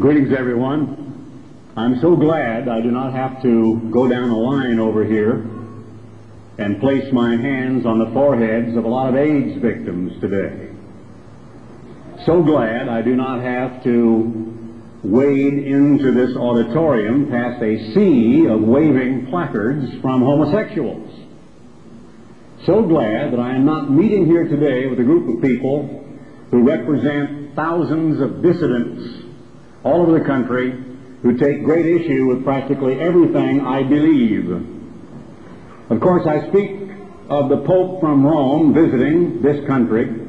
Greetings, everyone. I'm so glad I do not have to go down a line over here and place my hands on the foreheads of a lot of AIDS victims today. So glad I do not have to wade into this auditorium past a sea of waving placards from homosexuals. So glad that I am not meeting here today with a group of people who represent thousands of dissidents all over the country who take great issue with practically everything I believe. Of course, I speak of the Pope from Rome visiting this country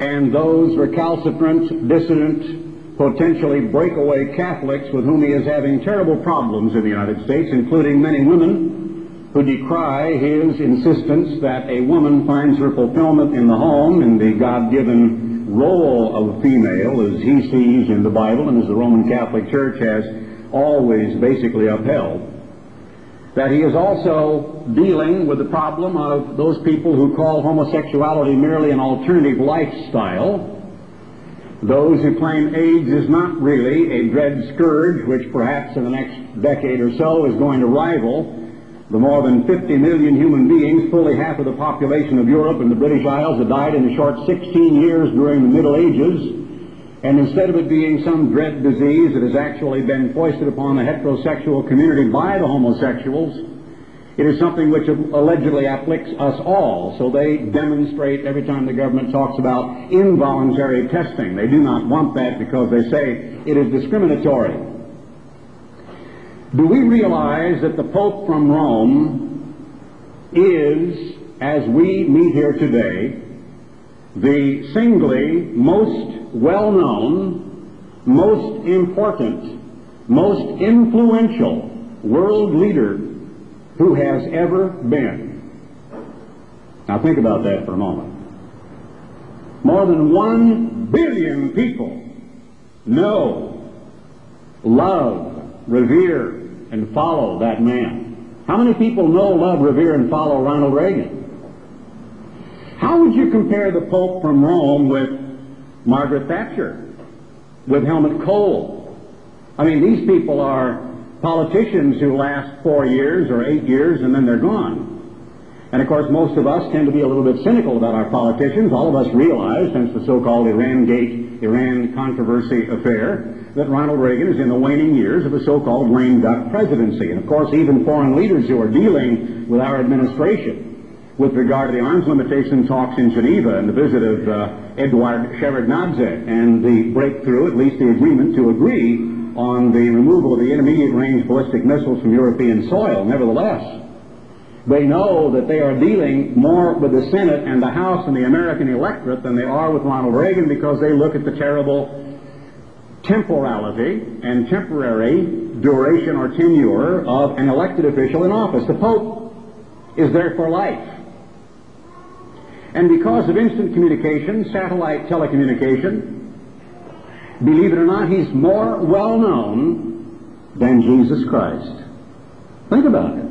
and those recalcitrant, dissident, potentially breakaway Catholics with whom he is having terrible problems in the United States, including many women who decry his insistence that a woman finds her fulfillment in the home in the God-given role of a female as he sees in the Bible and as the Roman Catholic Church has always basically upheld. That he is also dealing with the problem of those people who call homosexuality merely an alternative lifestyle, those who claim AIDS is not really a dread scourge which perhaps in the next decade or so is going to rival the more than 50 million human beings, fully half of the population of Europe and the British Isles, that died in a short 16 years during the Middle Ages. And instead of it being some dread disease that has actually been foisted upon the heterosexual community by the homosexuals, it is something which allegedly afflicts us all. So they demonstrate every time the government talks about involuntary testing. They do not want that because they say it is discriminatory. Do we realize that the Pope from Rome is, as we meet here today, the singly most well-known, most important, most influential world leader who has ever been? Now think about that for a moment. More than one billion people know, love, revere, and follow that man. How many people know, love, revere, and follow Ronald Reagan? How would you compare the Pope from Rome with Margaret Thatcher, with Helmut Kohl? I mean, these people are politicians who last four years or eight years and then they're gone. And of course, most of us tend to be a little bit cynical about our politicians. All of us realize, since the so-called Iran Gate, Iran controversy affair, that Ronald Reagan is in the waning years of a so-called lame duck presidency. And of course, even foreign leaders who are dealing with our administration with regard to the arms limitation talks in Geneva and the visit of uh, Eduard Shevardnadze and the breakthrough, at least the agreement to agree on the removal of the intermediate range ballistic missiles from European soil. Nevertheless, they know that they are dealing more with the Senate and the House and the American electorate than they are with Ronald Reagan because they look at the terrible temporality and temporary duration or tenure of an elected official in office. The Pope is there for life. And because of instant communication, satellite telecommunication, believe it or not, he's more well known than Jesus Christ. Think about it.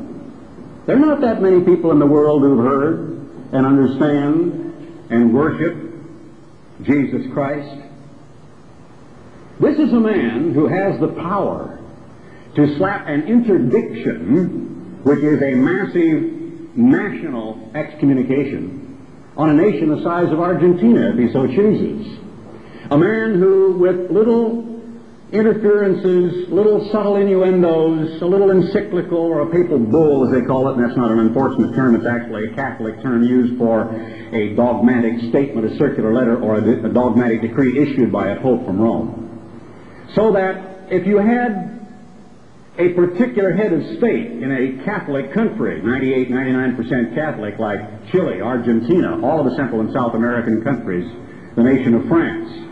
There are not that many people in the world who've heard and understand and worship Jesus Christ. This is a man who has the power to slap an interdiction, which is a massive national excommunication, on a nation the size of Argentina, if he so chooses. A man who, with little interferences, little subtle innuendos, a little encyclical or a papal bull, as they call it, and that's not an unfortunate term, it's actually a Catholic term used for a dogmatic statement, a circular letter, or a, a dogmatic decree issued by a pope from Rome. So that if you had a particular head of state in a Catholic country, 98, 99% Catholic, like Chile, Argentina, all of the Central and South American countries, the nation of France,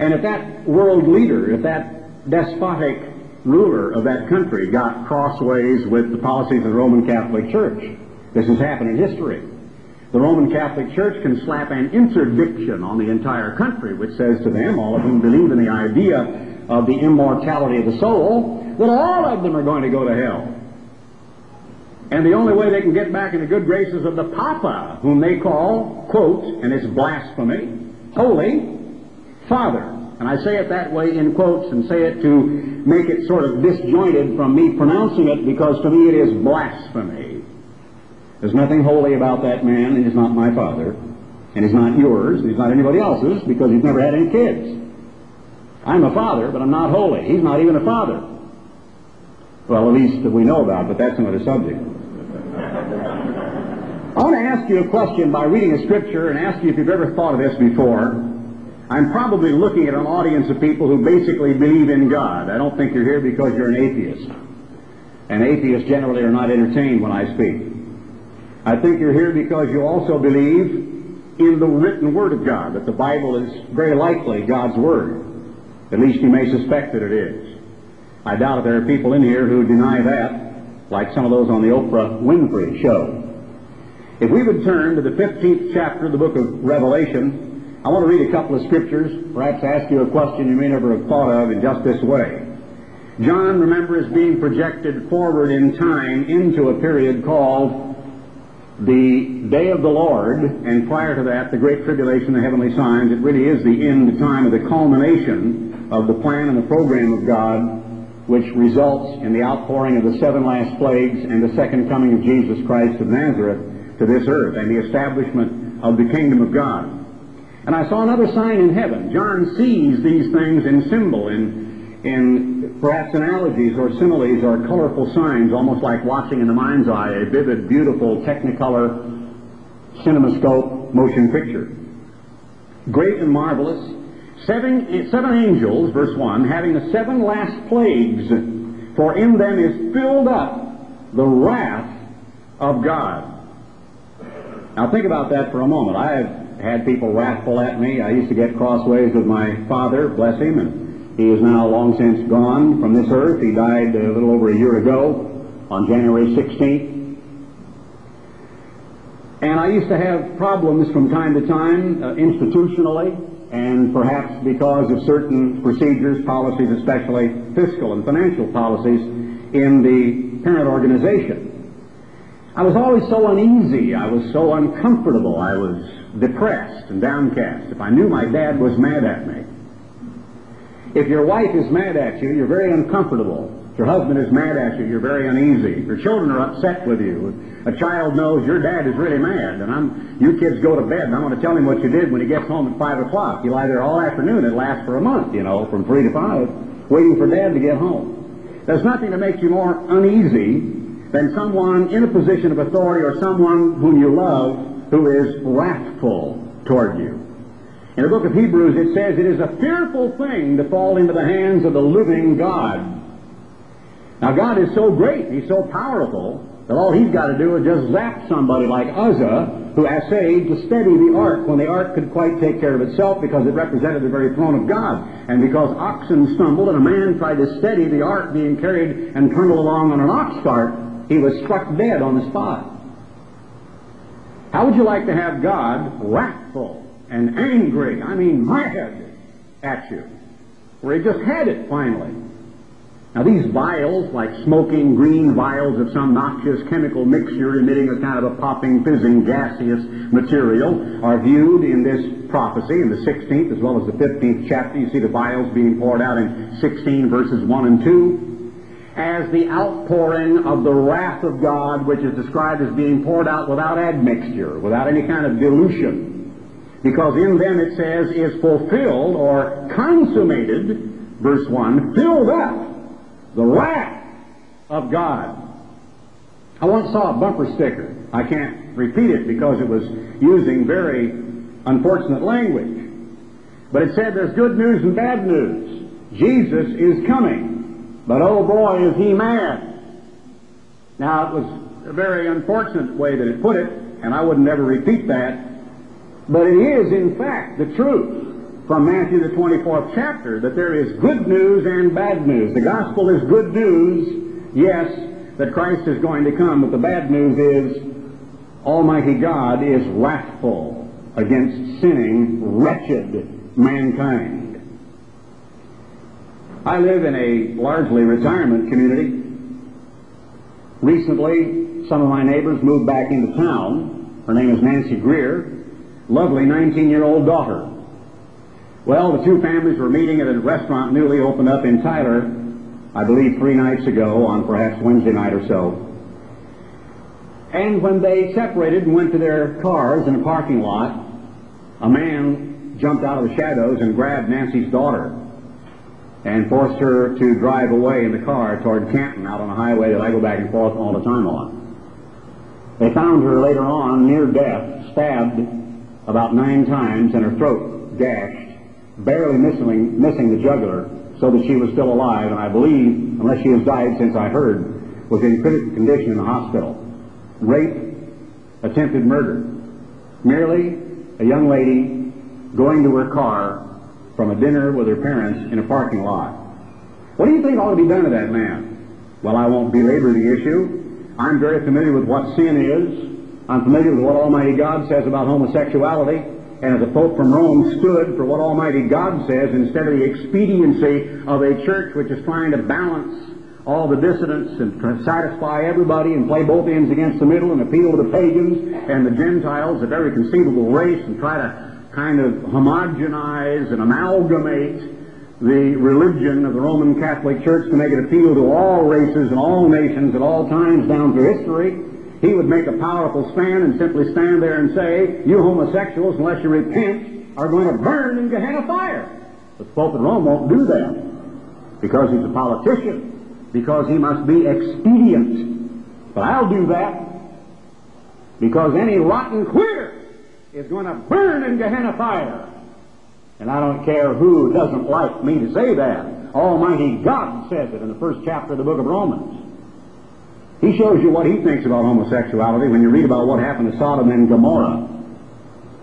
and if that world leader, if that despotic ruler of that country got crossways with the policies of the Roman Catholic Church, this has happened in history. The Roman Catholic Church can slap an interdiction on the entire country, which says to them, all of whom believe in the idea of the immortality of the soul, that all of them are going to go to hell. And the only way they can get back in the good graces of the Papa, whom they call, quote, and it's blasphemy, Holy Father. And I say it that way in quotes and say it to make it sort of disjointed from me pronouncing it because to me it is blasphemy. There's nothing holy about that man, and he's not my father. And he's not yours, and he's not anybody else's because he's never had any kids. I'm a father, but I'm not holy. He's not even a father. Well, at least that we know about, but that's another subject. I want to ask you a question by reading a scripture and ask you if you've ever thought of this before. I'm probably looking at an audience of people who basically believe in God. I don't think you're here because you're an atheist. And atheists generally are not entertained when I speak. I think you're here because you also believe in the written Word of God, that the Bible is very likely God's Word. At least you may suspect that it is. I doubt if there are people in here who deny that, like some of those on the Oprah Winfrey show. If we would turn to the 15th chapter of the book of Revelation, I want to read a couple of scriptures, perhaps ask you a question you may never have thought of in just this way. John, remember, is being projected forward in time into a period called the day of the Lord, and prior to that, the great tribulation, the heavenly signs, it really is the end time of the culmination of the plan and the program of God, which results in the outpouring of the seven last plagues and the second coming of Jesus Christ of Nazareth to this earth, and the establishment of the kingdom of God. And I saw another sign in heaven. John sees these things in symbol, in, in perhaps analogies or similes or colorful signs, almost like watching in the mind's eye a vivid, beautiful Technicolor cinemascope motion picture. Great and marvelous. Seven, seven angels, verse 1, having the seven last plagues, for in them is filled up the wrath of God. Now think about that for a moment. I have had people wrathful at me. I used to get crossways with my father, bless him, and he is now long since gone from this earth. He died a little over a year ago on January 16th. And I used to have problems from time to time uh, institutionally and perhaps because of certain procedures, policies, especially fiscal and financial policies in the parent organization. I was always so uneasy. I was so uncomfortable. I was depressed and downcast. If I knew my dad was mad at me, if your wife is mad at you, you're very uncomfortable. Your husband is mad at you, you're very uneasy. Your children are upset with you, a child knows your dad is really mad, and I'm, you kids go to bed, and I'm going to tell him what you did when he gets home at 5 o'clock. You lie there all afternoon. It lasts for a month, you know, from 3 to 5, waiting for dad to get home. There's nothing to make you more uneasy than someone in a position of authority or someone whom you love who is wrathful toward you. In the book of Hebrews, it says it is a fearful thing to fall into the hands of the living God. Now, God is so great, He's so powerful, that all He's got to do is just zap somebody like Uzzah, who essayed to steady the ark when the ark could quite take care of itself because it represented the very throne of God. And because oxen stumbled and a man tried to steady the ark being carried and trundled along on an ox cart, he was struck dead on the spot. How would you like to have God wrathful and angry, I mean mad at you. Where he just had it finally. Now these vials, like smoking green vials of some noxious chemical mixture emitting a kind of a popping, fizzing, gaseous material, are viewed in this prophecy in the 16th as well as the 15th chapter. You see the vials being poured out in 16 verses 1 and 2 as the outpouring of the wrath of God, which is described as being poured out without admixture, without any kind of dilution because in them it says is fulfilled or consummated, verse 1, filled up the wrath of God. I once saw a bumper sticker. I can't repeat it because it was using very unfortunate language. But it said there's good news and bad news. Jesus is coming, but oh boy, is he mad. Now, it was a very unfortunate way that it put it, and I would never repeat that, but it is, in fact, the truth from Matthew the 24th chapter that there is good news and bad news. The gospel is good news, yes, that Christ is going to come, but the bad news is Almighty God is wrathful against sinning, wretched mankind. I live in a largely retirement community. Recently, some of my neighbors moved back into town. Her name is Nancy Greer lovely 19 year old daughter. Well, the two families were meeting at a restaurant newly opened up in Tyler, I believe three nights ago, on perhaps Wednesday night or so. And when they separated and went to their cars in a parking lot, a man jumped out of the shadows and grabbed Nancy's daughter and forced her to drive away in the car toward Canton out on a highway that I go back and forth all the time on. They found her later on near death, stabbed about nine times and her throat gashed, barely missing, missing the jugular so that she was still alive and I believe, unless she has died since I heard, was in critical condition in the hospital. Rape, attempted murder. Merely a young lady going to her car from a dinner with her parents in a parking lot. What do you think ought to be done to that man? Well, I won't belabor the issue. I'm very familiar with what sin is. I'm familiar with what Almighty God says about homosexuality. And as the Pope from Rome stood for what Almighty God says instead of the expediency of a church which is trying to balance all the dissidents and satisfy everybody and play both ends against the middle and appeal to the pagans and the Gentiles of every conceivable race and try to kind of homogenize and amalgamate the religion of the Roman Catholic Church to make it appeal to all races and all nations at all times down through history, he would make a powerful stand and simply stand there and say, you homosexuals, unless you repent, are going to burn in Gehenna fire. But the Pope of Rome won't do that because he's a politician because he must be expedient. But I'll do that because any rotten queer is going to burn in Gehenna fire. And I don't care who doesn't like me to say that. Almighty God says it in the first chapter of the book of Romans. He shows you what he thinks about homosexuality when you read about what happened to Sodom and Gomorrah.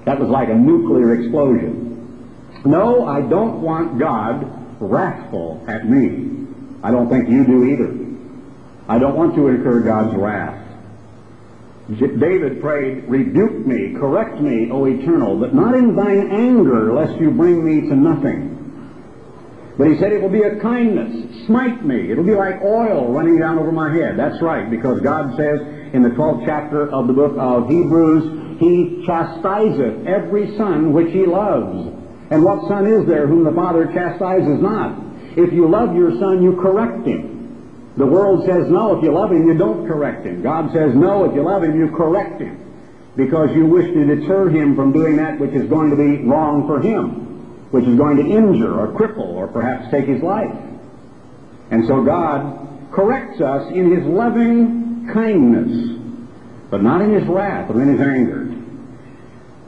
That was like a nuclear explosion. No, I don't want God wrathful at me. I don't think you do either. I don't want to incur God's wrath. David prayed, Rebuke me, correct me, O eternal, but not in thine anger, lest you bring me to nothing. But he said it will be a kindness. Smite me. It'll be like oil running down over my head. That's right, because God says in the 12th chapter of the book of Hebrews, He chastiseth every son which He loves. And what son is there whom the Father chastises not? If you love your son, you correct him. The world says no, if you love him, you don't correct him. God says no, if you love him, you correct him. Because you wish to deter him from doing that which is going to be wrong for him, which is going to injure or cripple or perhaps take his life. And so God corrects us in his loving kindness, but not in his wrath or in his anger.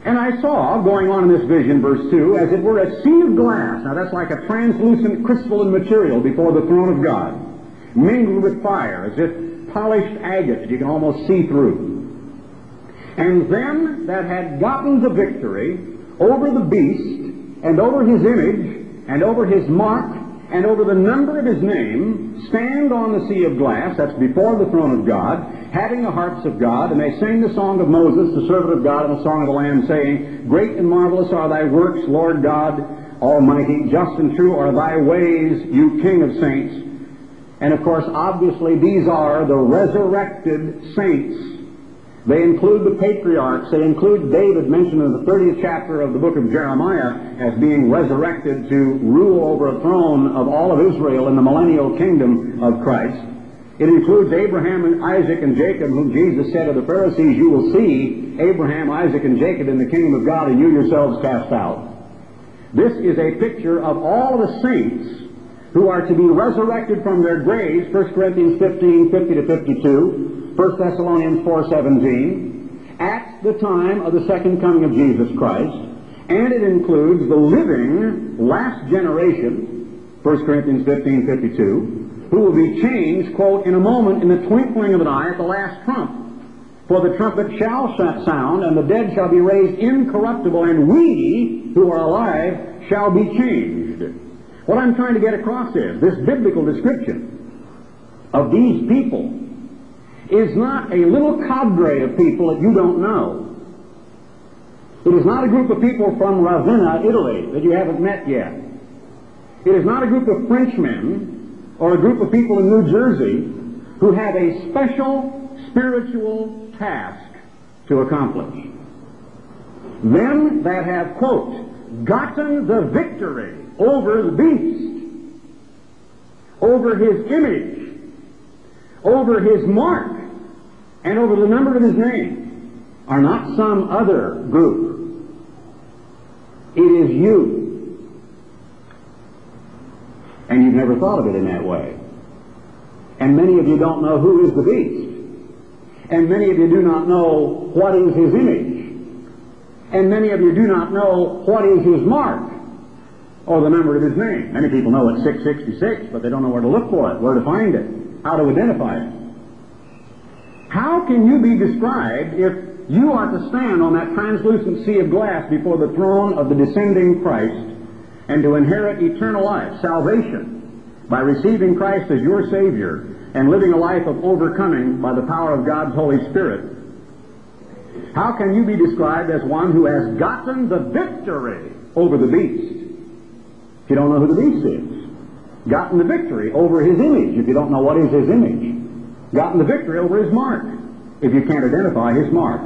And I saw, going on in this vision, verse 2, as it were a sea of glass. Now that's like a translucent crystalline material before the throne of God, mingled with fire, as if polished agate that you can almost see through. And them that had gotten the victory over the beast, and over his image, and over his mark, and over the number of his name, stand on the sea of glass, that's before the throne of God, having the harps of God, and they sing the song of Moses, the servant of God, and the song of the Lamb, saying, Great and marvelous are thy works, Lord God Almighty. Just and true are thy ways, you King of saints. And of course, obviously, these are the resurrected saints. They include the patriarchs. They include David, mentioned in the 30th chapter of the book of Jeremiah, as being resurrected to rule over a throne of all of Israel in the millennial kingdom of Christ. It includes Abraham and Isaac and Jacob, whom Jesus said to the Pharisees, You will see Abraham, Isaac, and Jacob in the kingdom of God, and you yourselves cast out. This is a picture of all the saints who are to be resurrected from their graves, 1 Corinthians 15, 50 to 52, 1 Thessalonians 4.17, at the time of the second coming of Jesus Christ, and it includes the living last generation, 1 Corinthians 15.52, who will be changed, quote, in a moment, in the twinkling of an eye at the last trump. For the trumpet shall sound, and the dead shall be raised incorruptible, and we who are alive shall be changed. What I'm trying to get across is this biblical description of these people is not a little cadre of people that you don't know. It is not a group of people from Ravenna, Italy, that you haven't met yet. It is not a group of Frenchmen or a group of people in New Jersey who have a special spiritual task to accomplish. Them that have, quote, gotten the victory over the beast, over his image, over his mark, and over the number of his name, are not some other group. It is you. And you've never thought of it in that way. And many of you don't know who is the beast. And many of you do not know what is his image. And many of you do not know what is his mark or the number of his name. Many people know it's 666, but they don't know where to look for it, where to find it, how to identify it. How can you be described if you are to stand on that translucent sea of glass before the throne of the descending Christ and to inherit eternal life, salvation, by receiving Christ as your Savior and living a life of overcoming by the power of God's Holy Spirit? How can you be described as one who has gotten the victory over the beast? If you don't know who the beast is. Gotten the victory over his image, if you don't know what is his image. Gotten the victory over his mark, if you can't identify his mark.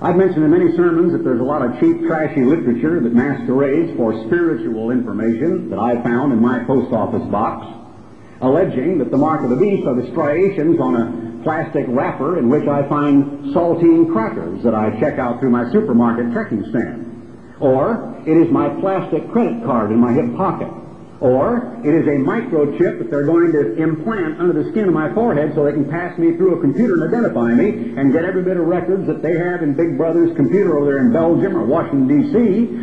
I've mentioned in many sermons that there's a lot of cheap, trashy literature that masquerades for spiritual information that I found in my post office box, alleging that the mark of the beast are the striations on a plastic wrapper in which I find saltine crackers that I check out through my supermarket checking stand. Or it is my plastic credit card in my hip pocket. Or it is a microchip that they're going to implant under the skin of my forehead so they can pass me through a computer and identify me and get every bit of records that they have in Big Brother's computer over there in Belgium or Washington, D.C.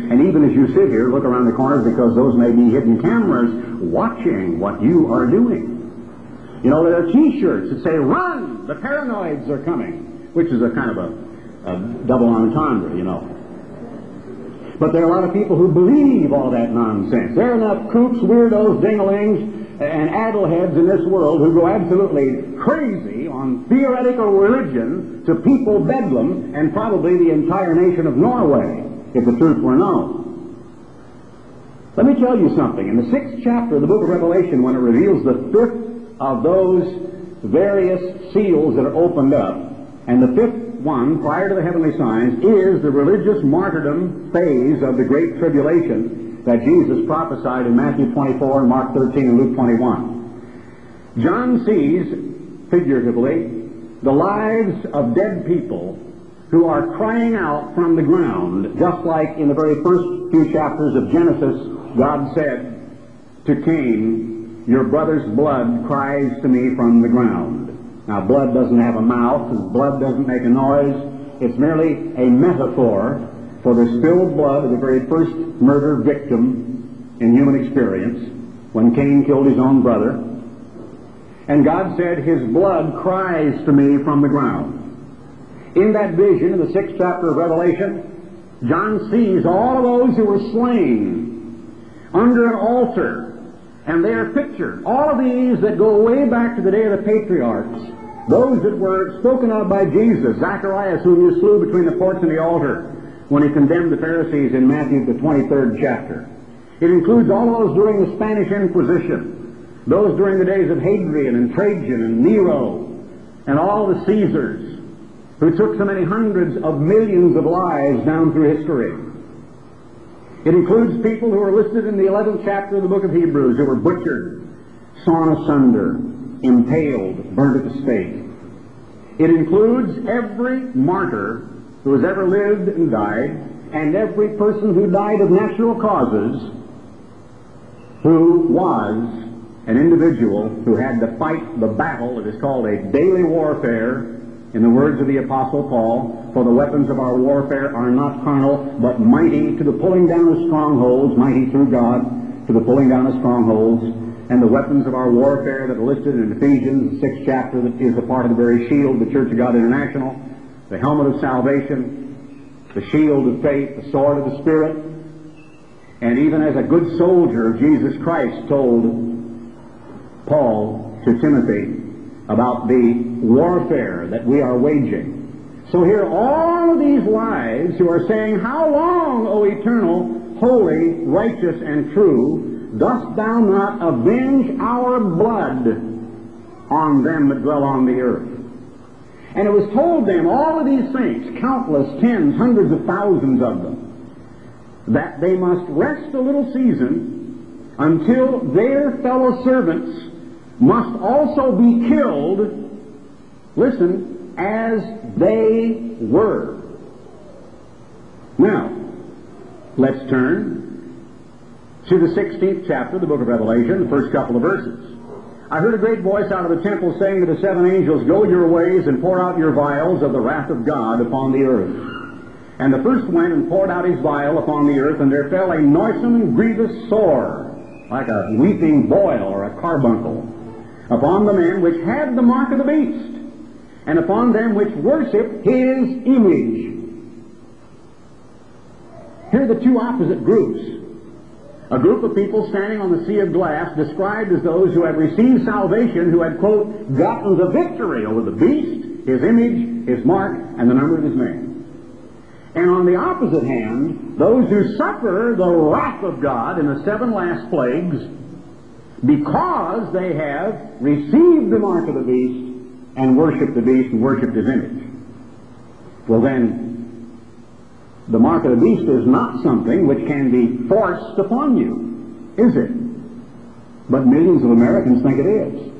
And even as you sit here, look around the corners because those may be hidden cameras watching what you are doing. You know, there are T-shirts that say, run, the paranoids are coming, which is a kind of a, a double entendre, you know. But there are a lot of people who believe all that nonsense. There are enough kooks, weirdos, dinglings, and addleheads in this world who go absolutely crazy on theoretical religion to people bedlam and probably the entire nation of Norway, if the truth were known. Let me tell you something. In the sixth chapter of the book of Revelation, when it reveals the fifth of those various seals that are opened up, and the fifth one, prior to the heavenly signs, is the religious martyrdom phase of the Great Tribulation that Jesus prophesied in Matthew 24 and Mark 13 and Luke 21. John sees, figuratively, the lives of dead people who are crying out from the ground, just like in the very first few chapters of Genesis, God said to Cain, Your brother's blood cries to me from the ground. Now, blood doesn't have a mouth, and blood doesn't make a noise. It's merely a metaphor for the spilled blood of the very first murder victim in human experience when Cain killed his own brother. And God said, His blood cries to me from the ground. In that vision, in the sixth chapter of Revelation, John sees all of those who were slain under an altar and they are pictured. All of these that go way back to the day of the patriarchs, those that were spoken of by Jesus, Zacharias, whom you slew between the porch and the altar, when he condemned the Pharisees in Matthew, the 23rd chapter. It includes all those during the Spanish Inquisition, those during the days of Hadrian and Trajan and Nero, and all the Caesars, who took so many hundreds of millions of lives down through history. It includes people who are listed in the 11th chapter of the book of Hebrews who were butchered, sawn asunder, impaled, burned at the stake. It includes every martyr who has ever lived and died, and every person who died of natural causes who was an individual who had to fight the battle that is called a daily warfare in the words of the Apostle Paul, for the weapons of our warfare are not carnal, but mighty to the pulling down of strongholds, mighty through God, to the pulling down of strongholds. And the weapons of our warfare that are listed in Ephesians, the sixth chapter, that is a part of the very shield the Church of God International, the helmet of salvation, the shield of faith, the sword of the Spirit, and even as a good soldier, of Jesus Christ told Paul to Timothy, about the warfare that we are waging. So here all of these lives who are saying, How long, O eternal, holy, righteous, and true, dost thou not avenge our blood on them that dwell on the earth? And it was told them, all of these saints, countless tens, hundreds of thousands of them, that they must rest a little season until their fellow servants must also be killed, listen, as they were. Now, let's turn to the 16th chapter of the book of Revelation, the first couple of verses. I heard a great voice out of the temple saying to the seven angels, Go your ways and pour out your vials of the wrath of God upon the earth. And the first went and poured out his vial upon the earth, and there fell a noisome and grievous sore, like a weeping boil or a carbuncle, upon the men which had the mark of the beast, and upon them which worship his image. Here are the two opposite groups. A group of people standing on the sea of glass described as those who had received salvation, who had, quote, gotten the victory over the beast, his image, his mark, and the number of his name. And on the opposite hand, those who suffer the wrath of God in the seven last plagues because they have received the mark of the beast and worshiped the beast and worshiped his image. Well then, the mark of the beast is not something which can be forced upon you, is it? But millions of Americans think it is.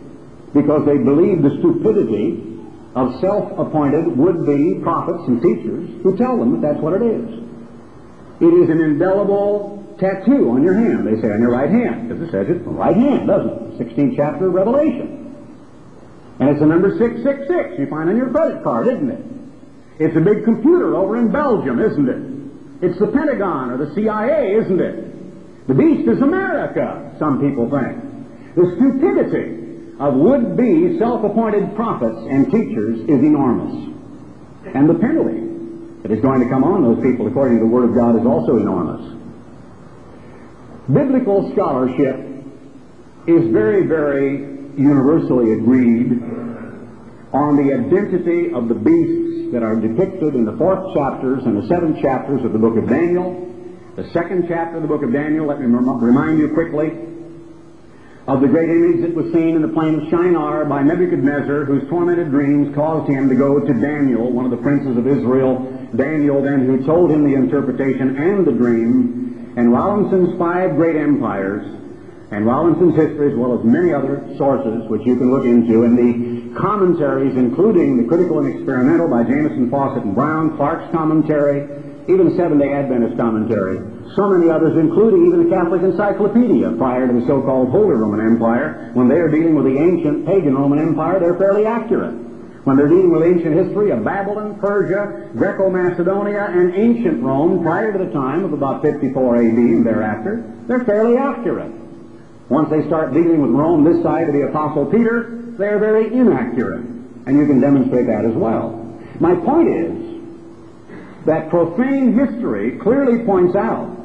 Because they believe the stupidity of self-appointed would-be prophets and teachers who tell them that that's what it is. It is an indelible tattoo on your hand, they say, on your right hand, because it says it on the right hand, doesn't it? 16th chapter of Revelation. And it's the number 666 you find on your credit card, isn't it? It's a big computer over in Belgium, isn't it? It's the Pentagon or the CIA, isn't it? The beast is America, some people think. The stupidity of would-be self-appointed prophets and teachers is enormous. And the penalty that is going to come on those people according to the Word of God is also enormous. Biblical scholarship is very, very universally agreed on the identity of the beasts that are depicted in the fourth chapters and the seventh chapters of the book of Daniel. The second chapter of the book of Daniel, let me remind you quickly, of the great image that was seen in the plain of Shinar by Nebuchadnezzar, whose tormented dreams caused him to go to Daniel, one of the princes of Israel, Daniel then who told him the interpretation and the dream, and Rawlinson's five great empires, and Rawlinson's history, as well as many other sources which you can look into, and the commentaries, including the critical and experimental by Jamieson, Fausset, and Brown, Clarke's commentary, even Seventh-day Adventist commentary, so many others, including even the Catholic Encyclopedia prior to the so-called Holy Roman Empire. When they are dealing with the ancient pagan Roman Empire, they're fairly accurate. When they're dealing with ancient history of Babylon, Persia, Greco-Macedonia, and ancient Rome prior to the time of about 54 AD and thereafter, they're fairly accurate. Once they start dealing with Rome this side of the Apostle Peter, they're very inaccurate. And you can demonstrate that as well. My point is that profane history clearly points out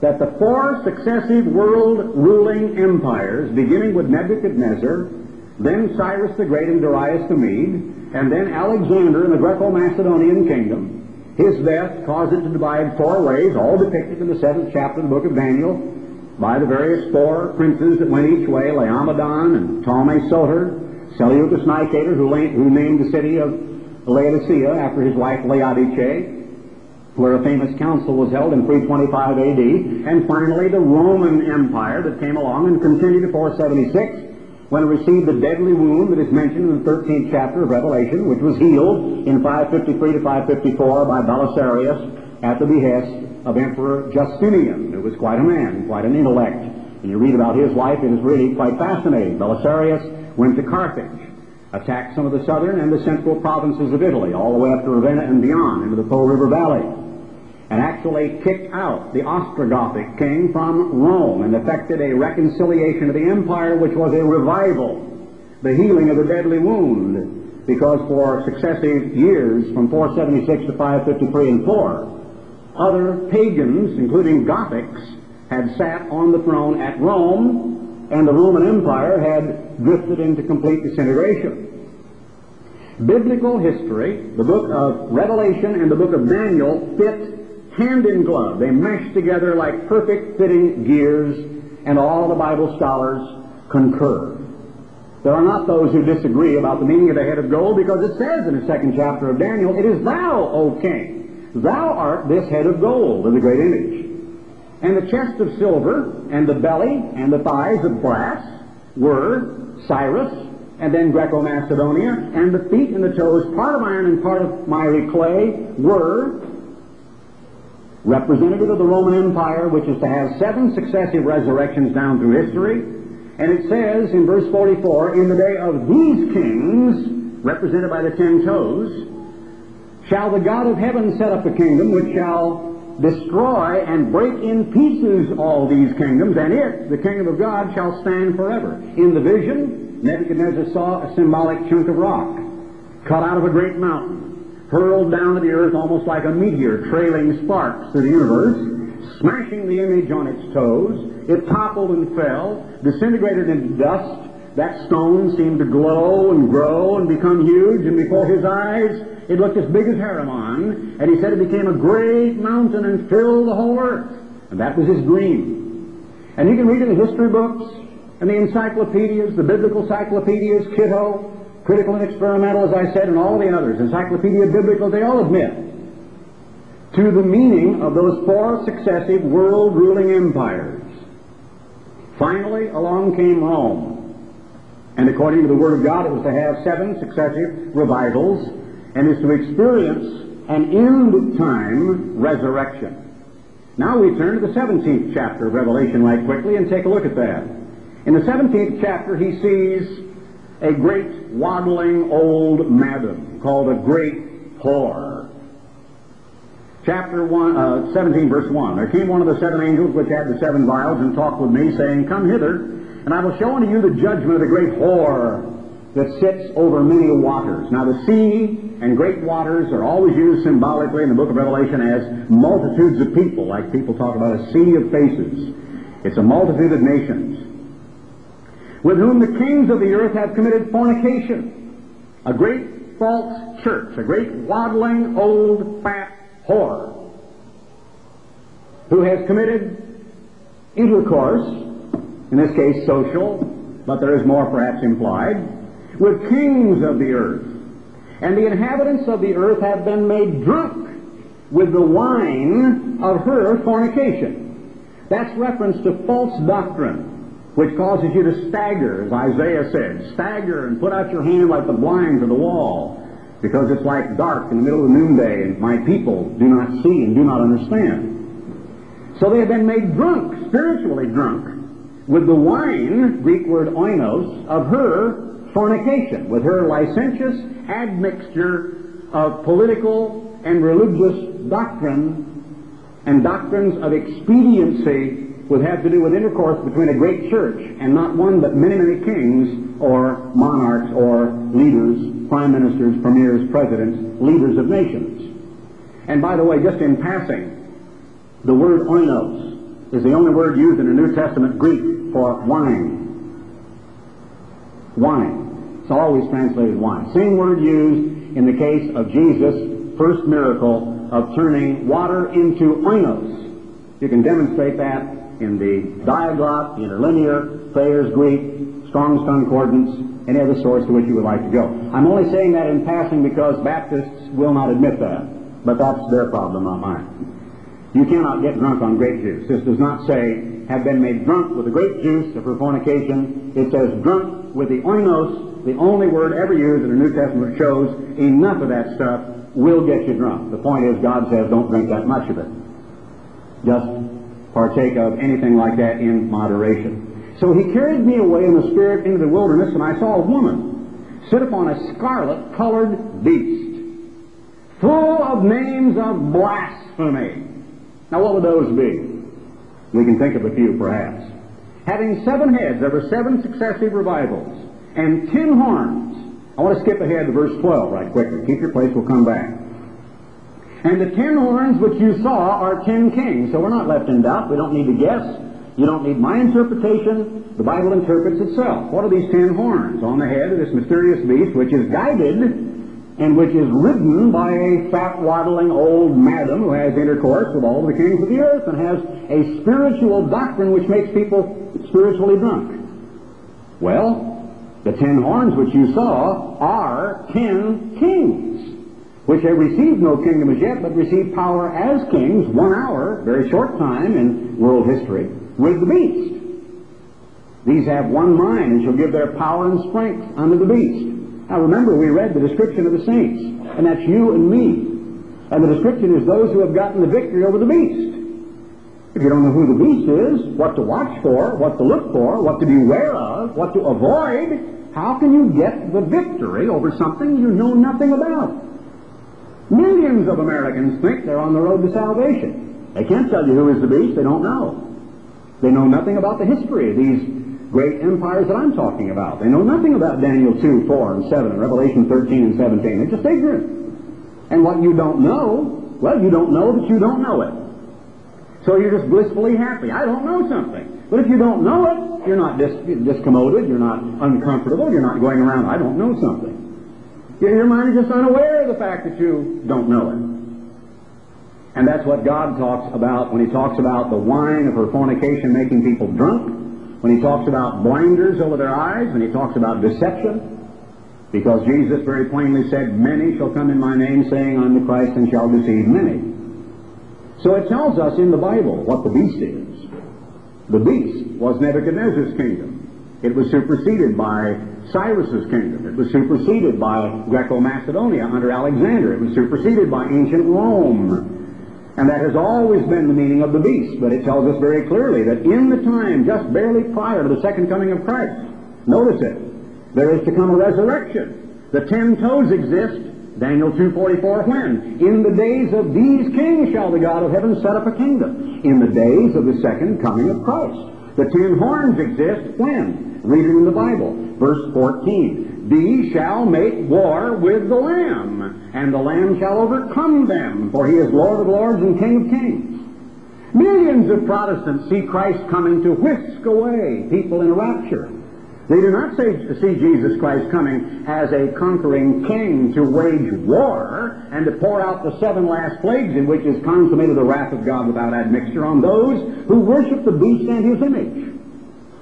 that the four successive world ruling empires, beginning with Nebuchadnezzar, then Cyrus the Great and Darius the Mede, and then Alexander in the Greco-Macedonian kingdom, his death caused it to divide four ways, all depicted in the seventh chapter of the book of Daniel, by the various four princes that went each way, Laomedon and Ptolemy Soter, Seleucus Nicator, who, who named the city of Laodicea after his wife Laodice, where a famous council was held in 325 AD, and finally the Roman Empire that came along and continued to 476 when it received the deadly wound that is mentioned in the 13th chapter of Revelation, which was healed in 553 to 554 by Belisarius at the behest of Emperor Justinian, who was quite a man, quite an intellect. And you read about his life, it is really quite fascinating. Belisarius went to Carthage, attacked some of the southern and the central provinces of Italy, all the way up to Ravenna and beyond, into the Po River Valley and actually kicked out the Ostrogothic king from Rome and effected a reconciliation of the empire, which was a revival, the healing of the deadly wound, because for successive years, from 476 to 553 and 4, other pagans, including Gothics, had sat on the throne at Rome, and the Roman Empire had drifted into complete disintegration. Biblical history, the book of Revelation and the book of Daniel fit hand in glove. They mesh together like perfect fitting gears, and all the Bible scholars concur. There are not those who disagree about the meaning of the head of gold because it says in the second chapter of Daniel, It is thou, O king. Thou art this head of gold of the great image. And the chest of silver, and the belly, and the thighs of brass were Cyrus, and then Greco-Macedonia, and the feet and the toes, part of iron and part of miry clay, were representative of the Roman Empire, which is to have seven successive resurrections down through history. And it says in verse 44, in the day of these kings, represented by the ten toes, shall the God of heaven set up a kingdom which shall destroy and break in pieces all these kingdoms, and it, the kingdom of God, shall stand forever. In the vision, Nebuchadnezzar saw a symbolic chunk of rock cut out of a great mountain, hurled down to the earth almost like a meteor, trailing sparks through the universe, smashing the image on its toes. It toppled and fell, disintegrated into dust. That stone seemed to glow and grow and become huge, and before his eyes, it looked as big as Hermon, and he said it became a great mountain and filled the whole earth. And that was his dream. And you can read in the history books and the encyclopedias, the biblical encyclopedias, Kitto, Critical and Experimental, as I said, and all the others, Encyclopedia Biblical, they all admit to the meaning of those four successive world-ruling empires. Finally, along came Rome. And according to the Word of God, it was to have seven successive revivals and is to experience an end time resurrection. Now we turn to the 17th chapter of Revelation right quickly and take a look at that. In the 17th chapter, he sees a great waddling old madam called a great whore. Chapter one, uh, 17, verse 1. There came one of the seven angels which had the seven vials and talked with me, saying, Come hither, and I will show unto you the judgment of the great whore that sits over many waters. Now, the sea and great waters are always used symbolically in the book of Revelation as multitudes of people, like people talk about a sea of faces. It's a multitude of nations, with whom the kings of the earth have committed fornication. A great false church, a great waddling old fat whore, who has committed intercourse, in this case social, but there is more perhaps implied, with kings of the earth. And the inhabitants of the earth have been made drunk with the wine of her fornication. That's reference to false doctrine, which causes you to stagger, as Isaiah said. Stagger and put out your hand like the blind to the wall, because it's like dark in the middle of noonday, and my people do not see and do not understand. So they have been made drunk, spiritually drunk, with the wine, Greek word oinos, of her fornication, with her licentious admixture of political and religious doctrine and doctrines of expediency would have to do with intercourse between a great church and not one but many, many kings or monarchs or leaders, prime ministers, premiers, presidents, leaders of nations. And by the way, just in passing, the word oinos is the only word used in the New Testament Greek for wine. Wine. It's always translated wine. Same word used in the case of Jesus' first miracle of turning water into oinos. You can demonstrate that in the Diaglott, the Interlinear, Thayer's Greek, Strong's Concordance, any other source to which you would like to go. I'm only saying that in passing because Baptists will not admit that, but that's their problem, not mine. You cannot get drunk on grape juice. This does not say have been made drunk with the grape juice of her fornication. It says drunk with the oinos the only word ever used in the New Testament shows enough of that stuff will get you drunk. The point is, God says don't drink that much of it. Just partake of anything like that in moderation. So he carried me away in the Spirit into the wilderness, and I saw a woman sit upon a scarlet colored beast, full of names of blasphemy. Now, what would those be? We can think of a few, perhaps. Having seven heads, were seven successive revivals and ten horns. I want to skip ahead to verse 12 right quickly. Keep your place, we'll come back. And the ten horns which you saw are ten kings. So we're not left in doubt. We don't need to guess. You don't need my interpretation. The Bible interprets itself. What are these ten horns on the head of this mysterious beast which is guided and which is ridden by a fat, waddling old madam who has intercourse with all the kings of the earth and has a spiritual doctrine which makes people spiritually drunk? Well, the ten horns which you saw are ten kings. which have received no kingdom as yet, but receive power as kings, one hour, very short time in world history, with the beast. These have one mind and shall give their power and strength unto the beast. Now remember, we read the description of the saints, and that's you and me. And the description is those who have gotten the victory over the beast. If you don't know who the beast is, what to watch for, what to look for, what to beware of, what to avoid, how can you get the victory over something you know nothing about? Millions of Americans think they're on the road to salvation. They can't tell you who is the beast, they don't know. They know nothing about the history of these great empires that I'm talking about. They know nothing about Daniel 2, 4, and 7, and Revelation 13 and 17. They're just ignorant. And what you don't know, well, you don't know that you don't know it. So you're just blissfully happy. I don't know something. But if you don't know it, you're not dis- discommoded, you're not uncomfortable, you're not going around, I don't know something. Your mind is just unaware of the fact that you don't know it. And that's what God talks about when he talks about the wine of her fornication making people drunk, when he talks about blinders over their eyes, when he talks about deception, because Jesus very plainly said, Many shall come in my name, saying, I'm the Christ, and shall deceive many. So it tells us in the Bible what the beast is. The beast was Nebuchadnezzar's kingdom. It was superseded by Cyrus's kingdom. It was superseded by Greco-Macedonia under Alexander. It was superseded by ancient Rome. And that has always been the meaning of the beast. But it tells us very clearly that in the time just barely prior to the second coming of Christ, notice it, there is to come a resurrection. The ten toes exist. Daniel 2.44, when? In the days of these kings shall the God of heaven set up a kingdom. In the days of the second coming of Christ. The ten horns exist when? Read it in the Bible. Verse 14. These shall make war with the Lamb, and the Lamb shall overcome them, for he is Lord of lords and King of kings. Millions of Protestants see Christ coming to whisk away people in a rapture. They do not say, see Jesus Christ coming as a conquering king to wage war and to pour out the seven last plagues in which is consummated the wrath of God without admixture on those who worship the beast and his image.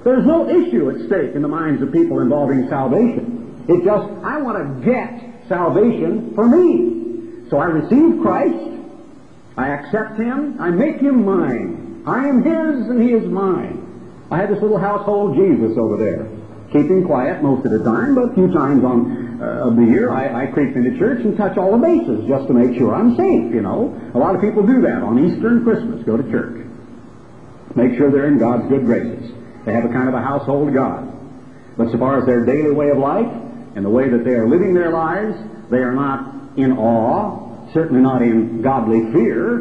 There's no issue at stake in the minds of people involving salvation. It's just, I want to get salvation for me. So I receive Christ, I accept Him, I make Him mine. I am His and He is mine. I have this little household Jesus over there keeping quiet most of the time, but a few times on uh, of the year I, I creep into church and touch all the bases just to make sure I'm safe, you know. A lot of people do that on Easter and Christmas, go to church. Make sure they're in God's good graces. They have a kind of a household God. But so far as their daily way of life and the way that they are living their lives, they are not in awe, certainly not in godly fear,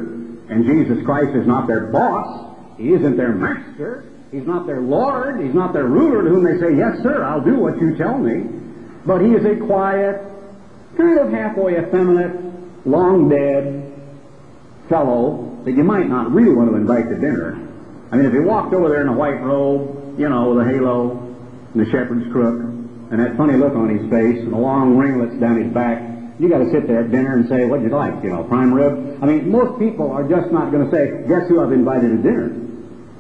and Jesus Christ is not their boss. He isn't their master. He's not their Lord. He's not their ruler to whom they say, Yes, sir, I'll do what you tell me. But he is a quiet, kind of halfway effeminate, long dead fellow that you might not really want to invite to dinner. I mean, if he walked over there in a white robe, you know, with a halo and the shepherd's crook, and that funny look on his face and the long ringlets down his back, you got to sit there at dinner and say, what'd you like? You know, prime rib? I mean, most people are just not going to say, guess who I've invited to dinner?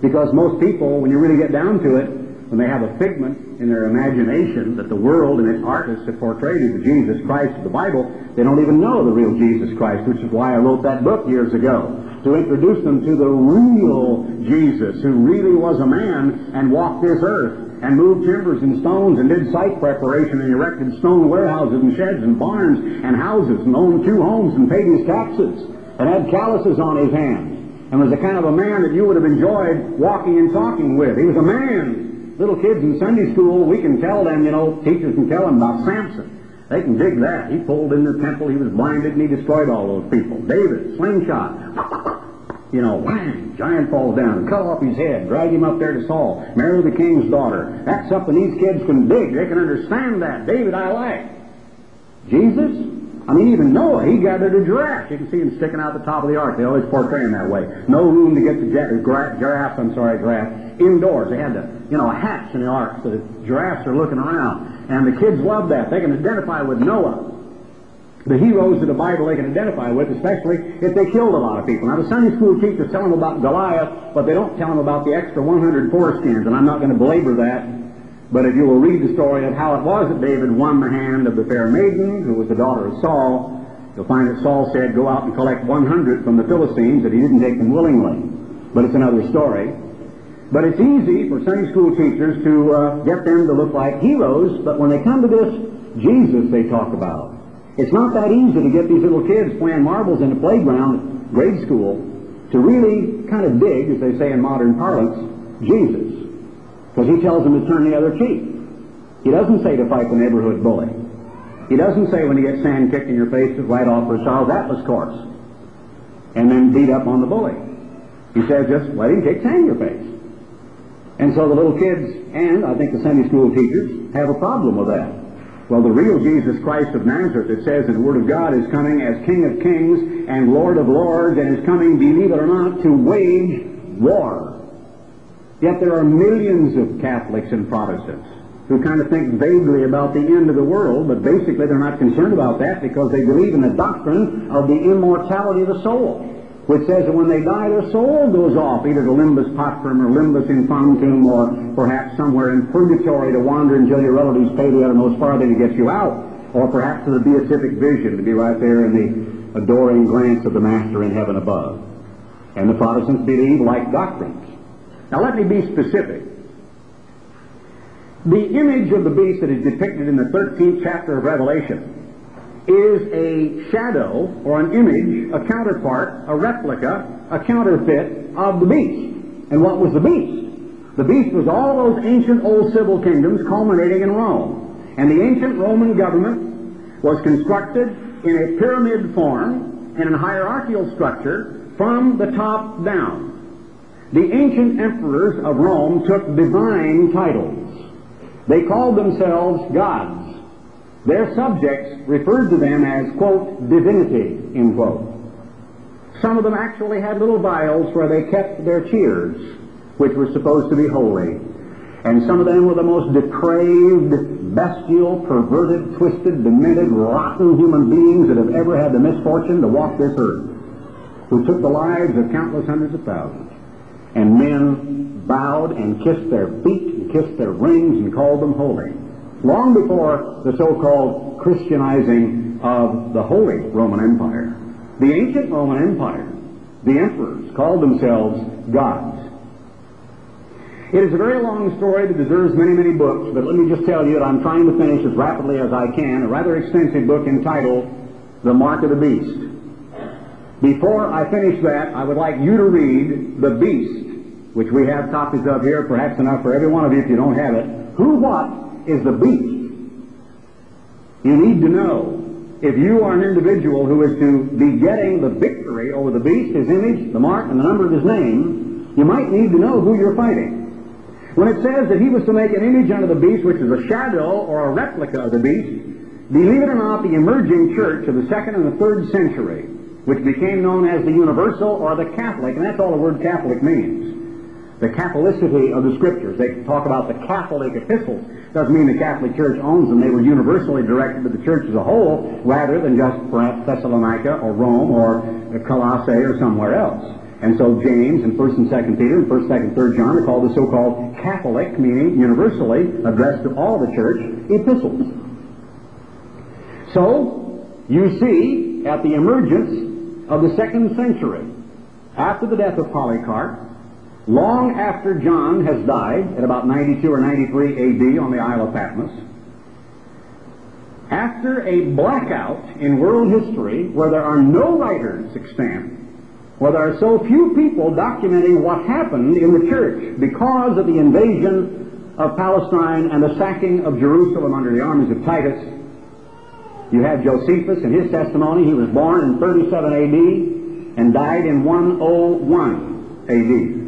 Because most people, when you really get down to it, when they have a figment in their imagination that the world and its artists have portrayed as Jesus Christ of the Bible, they don't even know the real Jesus Christ, which is why I wrote that book years ago, to introduce them to the real Jesus, who really was a man and walked this earth and moved timbers and stones and did site preparation and erected stone warehouses and sheds and barns and houses and owned two homes and paid his taxes and had calluses on his hands and was the kind of a man that you would have enjoyed walking and talking with. He was a man. Little kids in Sunday school, we can tell them, you know, teachers can tell them about Samson. They can dig that. He pulled in the temple, he was blinded, and he destroyed all those people. David, slingshot. You know, whang, giant falls down, cut off his head, drag him up there to Saul, marry the king's daughter. That's something these kids can dig. They can understand that. David, I like. Jesus, I mean, even Noah, he gathered a giraffe. You can see him sticking out the top of the ark. They always portray him that way. No room to get the giraffe, giraffe I'm sorry, giraffe, indoors. They had the, you know, a hatch in the ark so the giraffes are looking around. And the kids love that. They can identify with Noah. The heroes of the Bible they can identify with, especially if they killed a lot of people. Now, the Sunday school teachers tell them about Goliath, but they don't tell them about the extra 100 foreskins, and I'm not going to belabor that but if you will read the story of how it was that David won the hand of the fair maiden, who was the daughter of Saul, You'll find that Saul said, go out and collect 100 from the Philistines, that he didn't take them willingly. But it's another story. But it's easy for Sunday school teachers to uh, get them to look like heroes, but when they come to this Jesus they talk about, it's not that easy to get these little kids playing marbles in the playground, grade school, to really kind of dig, as they say in modern parlance, Jesus. Because he tells them to turn the other cheek. He doesn't say to fight the neighborhood bully. He doesn't say when you get sand kicked in your face to write off for a Charles Atlas course and then beat up on the bully. He says just let him kick sand in your face. And so the little kids and I think the Sunday school teachers have a problem with that. Well, the real Jesus Christ of Nazareth, it says in the Word of God, is coming as King of Kings and Lord of Lords and is coming, believe it or not, to wage war. Yet there are millions of Catholics and Protestants who kind of think vaguely about the end of the world, but basically they're not concerned about that because they believe in the doctrine of the immortality of the soul, which says that when they die, their soul goes off, either to limbus patrum or limbus infantum, or perhaps somewhere in purgatory to wander until your relatives pay the uttermost farthing to get you out, or perhaps to the beatific vision to be right there in the adoring glance of the Master in heaven above. And the Protestants believe like doctrines. Now let me be specific. The image of the beast that is depicted in the 13th chapter of Revelation is a shadow or an image, a counterpart, a replica, a counterfeit of the beast. And what was the beast? The beast was all those ancient old civil kingdoms culminating in Rome. And the ancient Roman government was constructed in a pyramid form and a hierarchical structure from the top down. The ancient emperors of Rome took divine titles. They called themselves gods. Their subjects referred to them as, quote, divinity, end quote. Some of them actually had little vials where they kept their tears, which were supposed to be holy. And some of them were the most depraved, bestial, perverted, twisted, demented, rotten human beings that have ever had the misfortune to walk this earth, who took the lives of countless hundreds of thousands. And men bowed and kissed their feet and kissed their rings and called them holy. Long before the so-called Christianizing of the Holy Roman Empire, the ancient Roman Empire, the emperors called themselves gods. It is a very long story that deserves many, many books, but let me just tell you that I'm trying to finish as rapidly as I can a rather extensive book entitled The Mark of the Beast. Before I finish that, I would like you to read The Beast, which we have copies of here, perhaps enough for every one of you if you don't have it. Who, what is the beast? You need to know. If you are an individual who is to be getting the victory over the beast, his image, the mark, and the number of his name, you might need to know who you're fighting. When it says that he was to make an image unto the beast, which is a shadow or a replica of the beast, believe it or not, the emerging church of the second and the third century, which became known as the universal or the Catholic, and that's all the word Catholic means. The Catholicity of the Scriptures. They talk about the Catholic epistles. Doesn't mean the Catholic Church owns them. They were universally directed to the church as a whole, rather than just perhaps Thessalonica or Rome or Colossae or somewhere else. And so James and 1st and 2nd Peter and 1st, 2nd, 3rd John are called the so-called Catholic, meaning universally addressed to all the church, epistles. So, you see, at the emergence of the second century, after the death of Polycarp, long after John has died, at about 92 or 93 AD on the Isle of Patmos, after a blackout in world history where there are no writers extant, where there are so few people documenting what happened in the church because of the invasion of Palestine and the sacking of Jerusalem under the armies of Titus, you have Josephus and his testimony. He was born in 37 AD and died in 101 AD.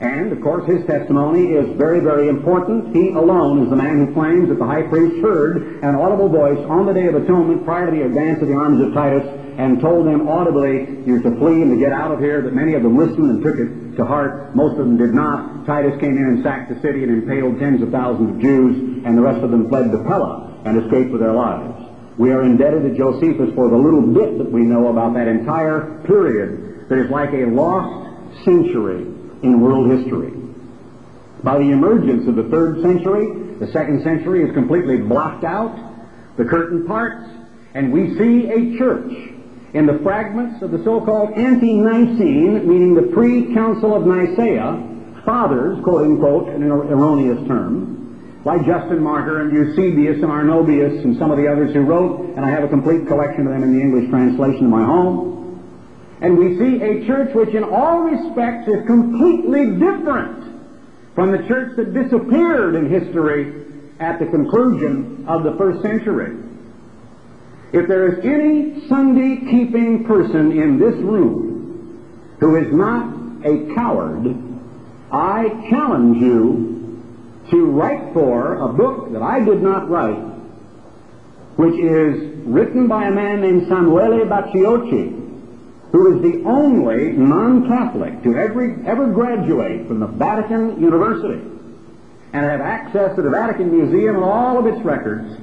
And, of course, his testimony is very, very important. He alone is the man who claims that the high priest heard an audible voice on the Day of Atonement prior to the advance of the armies of Titus and told them audibly, you're to flee and to get out of here, that many of them listened and took it to heart. Most of them did not. Titus came in and sacked the city and impaled tens of thousands of Jews, and the rest of them fled to Pella and escaped with their lives. We are indebted to Josephus for the little bit that we know about that entire period that is like a lost century in world history. By the emergence of the third century, the second century is completely blocked out. The curtain parts, And we see a church in the fragments of the so-called ante-Nicene, meaning the pre-Council of Nicaea, fathers, quote unquote, an erroneous term, like Justin Martyr and Eusebius and Arnobius and some of the others who wrote, and I have a complete collection of them in the English translation in my home. And we see a church which in all respects is completely different from the church that disappeared in history at the conclusion of the first century. If there is any Sunday keeping person in this room who is not a coward, I challenge you to write for a book that I did not write, which is written by a man named Samuele Bacchiocchi, who is the only non-Catholic to ever, ever graduate from the Vatican University and have access to the Vatican Museum and all of its records,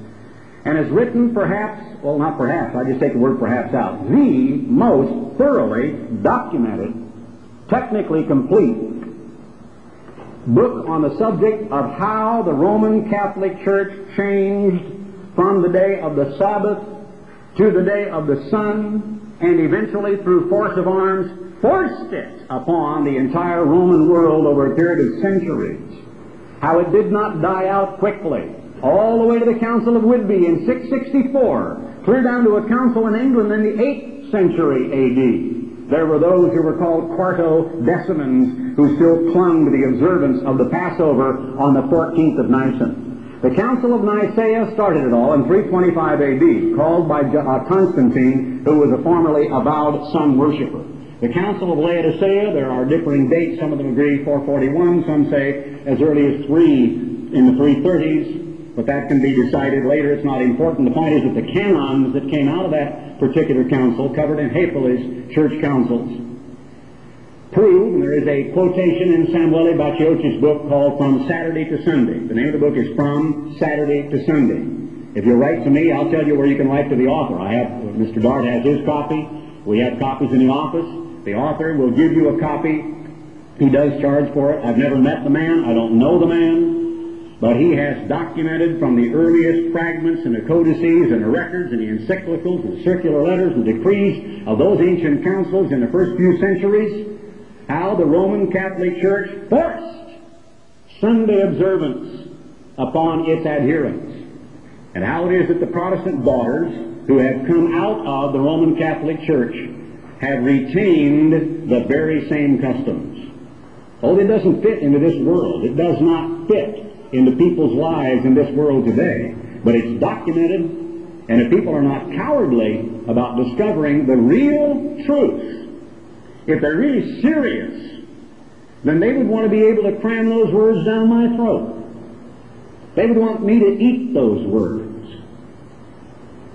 and has written perhaps, well, not perhaps, I just take the word perhaps out, the most thoroughly documented, technically complete book on the subject of how the Roman Catholic Church changed from the day of the Sabbath to the day of the sun, and eventually through force of arms forced it upon the entire Roman world over a period of centuries how it did not die out quickly, all the way to the Council of Whitby in 664, clear down to a council in England in the 8th century A.D. There were those who were called Quarto Decimans who still clung to the observance of the Passover on the 14th of Nisan. The Council of Nicaea started it all in 325 A.D., called by uh, Constantine, who was a formerly avowed sun worshipper. The Council of Laodicea, there are differing dates. Some of them agree 441, some say as early as 3 in the 330s, but that can be decided later. It's not important. The point is that the canons that came out of that particular council, covered in Hefele's church councils, prove, and there is a quotation in Samuele Bacchiocchi's book called From Saturday to Sunday. The name of the book is From Saturday to Sunday. If you write to me, I'll tell you where you can write to the author. I have, uh, Mr. Dart has his copy. We have copies in the office. The author will give you a copy. He does charge for it. I've never met the man. I don't know the man. But he has documented from the earliest fragments and the codices and the records and the encyclicals and circular letters and decrees of those ancient councils in the first few centuries how the Roman Catholic Church forced Sunday observance upon its adherents. And how it is that the Protestant daughters who have come out of the Roman Catholic Church have retained the very same customs. Oh, it doesn't fit into this world. It does not fit into people's lives in this world today. But it's documented, and if people are not cowardly about discovering the real truth, if they're really serious, then they would want to be able to cram those words down my throat. They would want me to eat those words.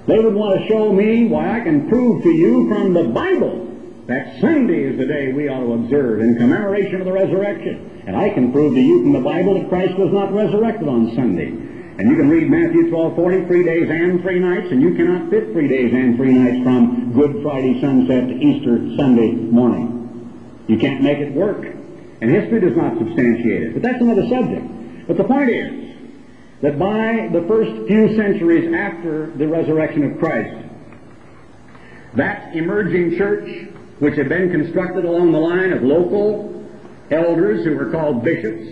They would want to show me why I can prove to you from the Bible that Sunday is the day we ought to observe in commemoration of the resurrection. And I can prove to you from the Bible that Christ was not resurrected on Sunday. And you can read Matthew 12, 40, three days and three nights, and you cannot fit three days and three nights from Good Friday sunset to Easter Sunday morning. You can't make it work. And history does not substantiate it. But that's another subject. But the point is, that by the first few centuries after the resurrection of Christ, that emerging church, which had been constructed along the line of local elders who were called bishops,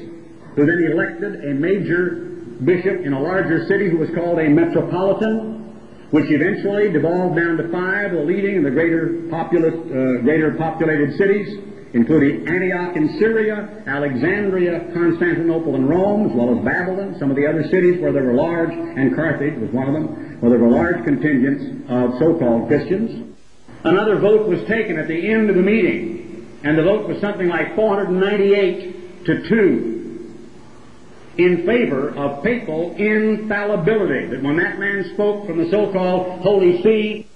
who then elected a major bishop in a larger city who was called a metropolitan, which eventually devolved down to five, the leading in the greater populous, uh, greater populated cities, including Antioch in Syria, Alexandria, Constantinople, and Rome, as well as Babylon, some of the other cities where there were large, and Carthage was one of them, where there were large contingents of so-called Christians. Another vote was taken at the end of the meeting, and the vote was something like 498 to 2 in favor of papal infallibility, that when that man spoke from the so-called Holy See,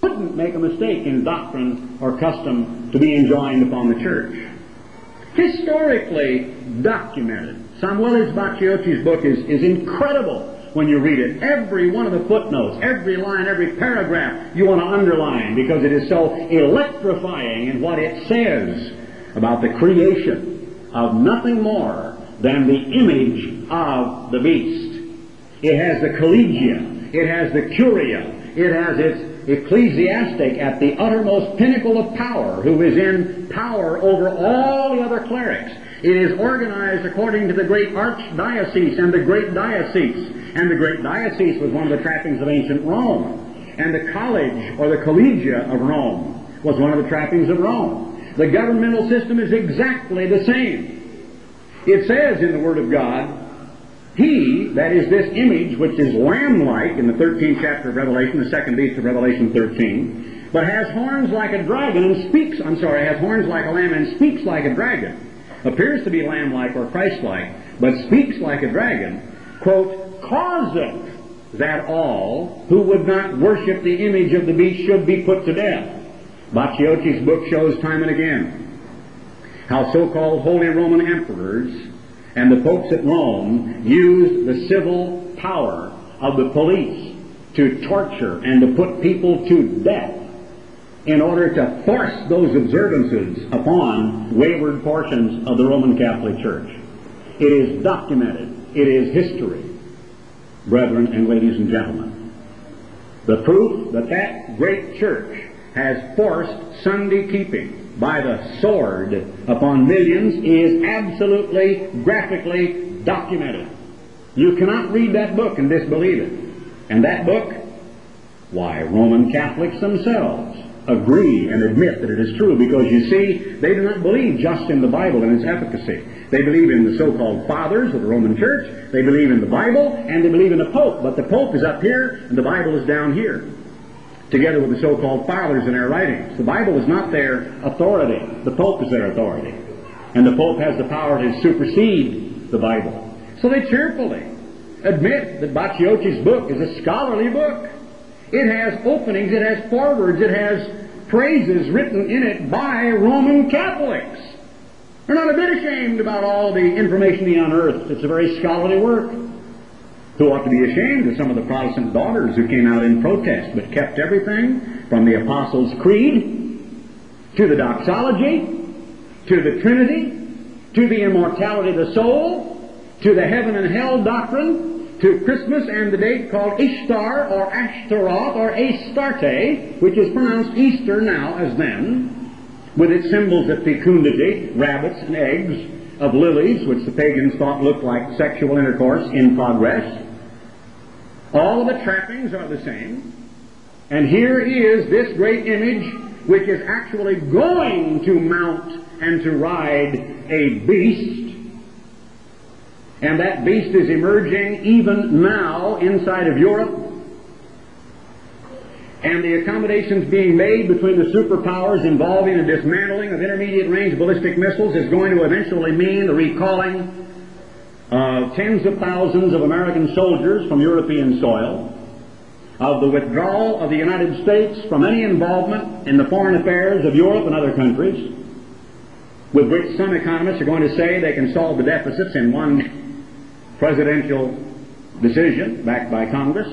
couldn't make a mistake in doctrine or custom to be enjoined upon the church. Historically documented. Samuele Bacchiocchi's book is, is incredible when you read it. Every one of the footnotes, every line, every paragraph you want to underline because it is so electrifying in what it says about the creation of nothing more than the image of the beast. It has the collegia, it has the curia, It has its ecclesiastic at the uttermost pinnacle of power, who is in power over all the other clerics. It is organized according to the great archdiocese and the great diocese. And the great diocese was one of the trappings of ancient Rome. And the college or the collegia of Rome was one of the trappings of Rome. The governmental system is exactly the same. It says in the Word of God, He, that is this image which is lamb-like in the 13th chapter of Revelation, the second beast of Revelation 13, but has horns like a dragon and speaks, I'm sorry, has horns like a lamb and speaks like a dragon, appears to be lamb-like or Christ-like, but speaks like a dragon, quote, causeth that all who would not worship the image of the beast should be put to death. Bacchiocchi's book shows time and again how so-called Holy Roman emperors and the popes at Rome used the civil power of the police to torture and to put people to death in order to force those observances upon wayward portions of the Roman Catholic Church. It is documented. It is history, brethren and ladies and gentlemen. The proof that that great church has forced Sunday keeping by the sword upon millions is absolutely graphically documented. You cannot read that book and disbelieve it. And that book, why, Roman Catholics themselves agree and admit that it is true because you see, they do not believe just in the Bible and its efficacy. They believe in the so-called fathers of the Roman Church, they believe in the Bible, and they believe in the Pope. But the Pope is up here and the Bible is down here together with the so-called fathers in their writings. The Bible is not their authority. The Pope is their authority. And the Pope has the power to supersede the Bible. So they cheerfully admit that Bacchiocchi's book is a scholarly book. It has openings, it has forewords, it has phrases written in it by Roman Catholics. They're not a bit ashamed about all the information he unearthed. It's a very scholarly work who ought to be ashamed of some of the Protestant daughters who came out in protest, but kept everything from the Apostles' Creed to the doxology to the Trinity to the immortality of the soul to the heaven and hell doctrine to Christmas and the date called Ishtar or Ashtaroth or Astarte, which is pronounced Easter now as then, with its symbols of fecundity, rabbits and eggs, of lilies, which the pagans thought looked like sexual intercourse in progress, all of the trappings are the same. And here is this great image which is actually going to mount and to ride a beast. And that beast is emerging even now inside of Europe. And the accommodations being made between the superpowers involving the dismantling of intermediate range ballistic missiles is going to eventually mean the recalling uh, tens of thousands of American soldiers from European soil, of the withdrawal of the United States from any involvement in the foreign affairs of Europe and other countries, with which some economists are going to say they can solve the deficits in one presidential decision backed by Congress.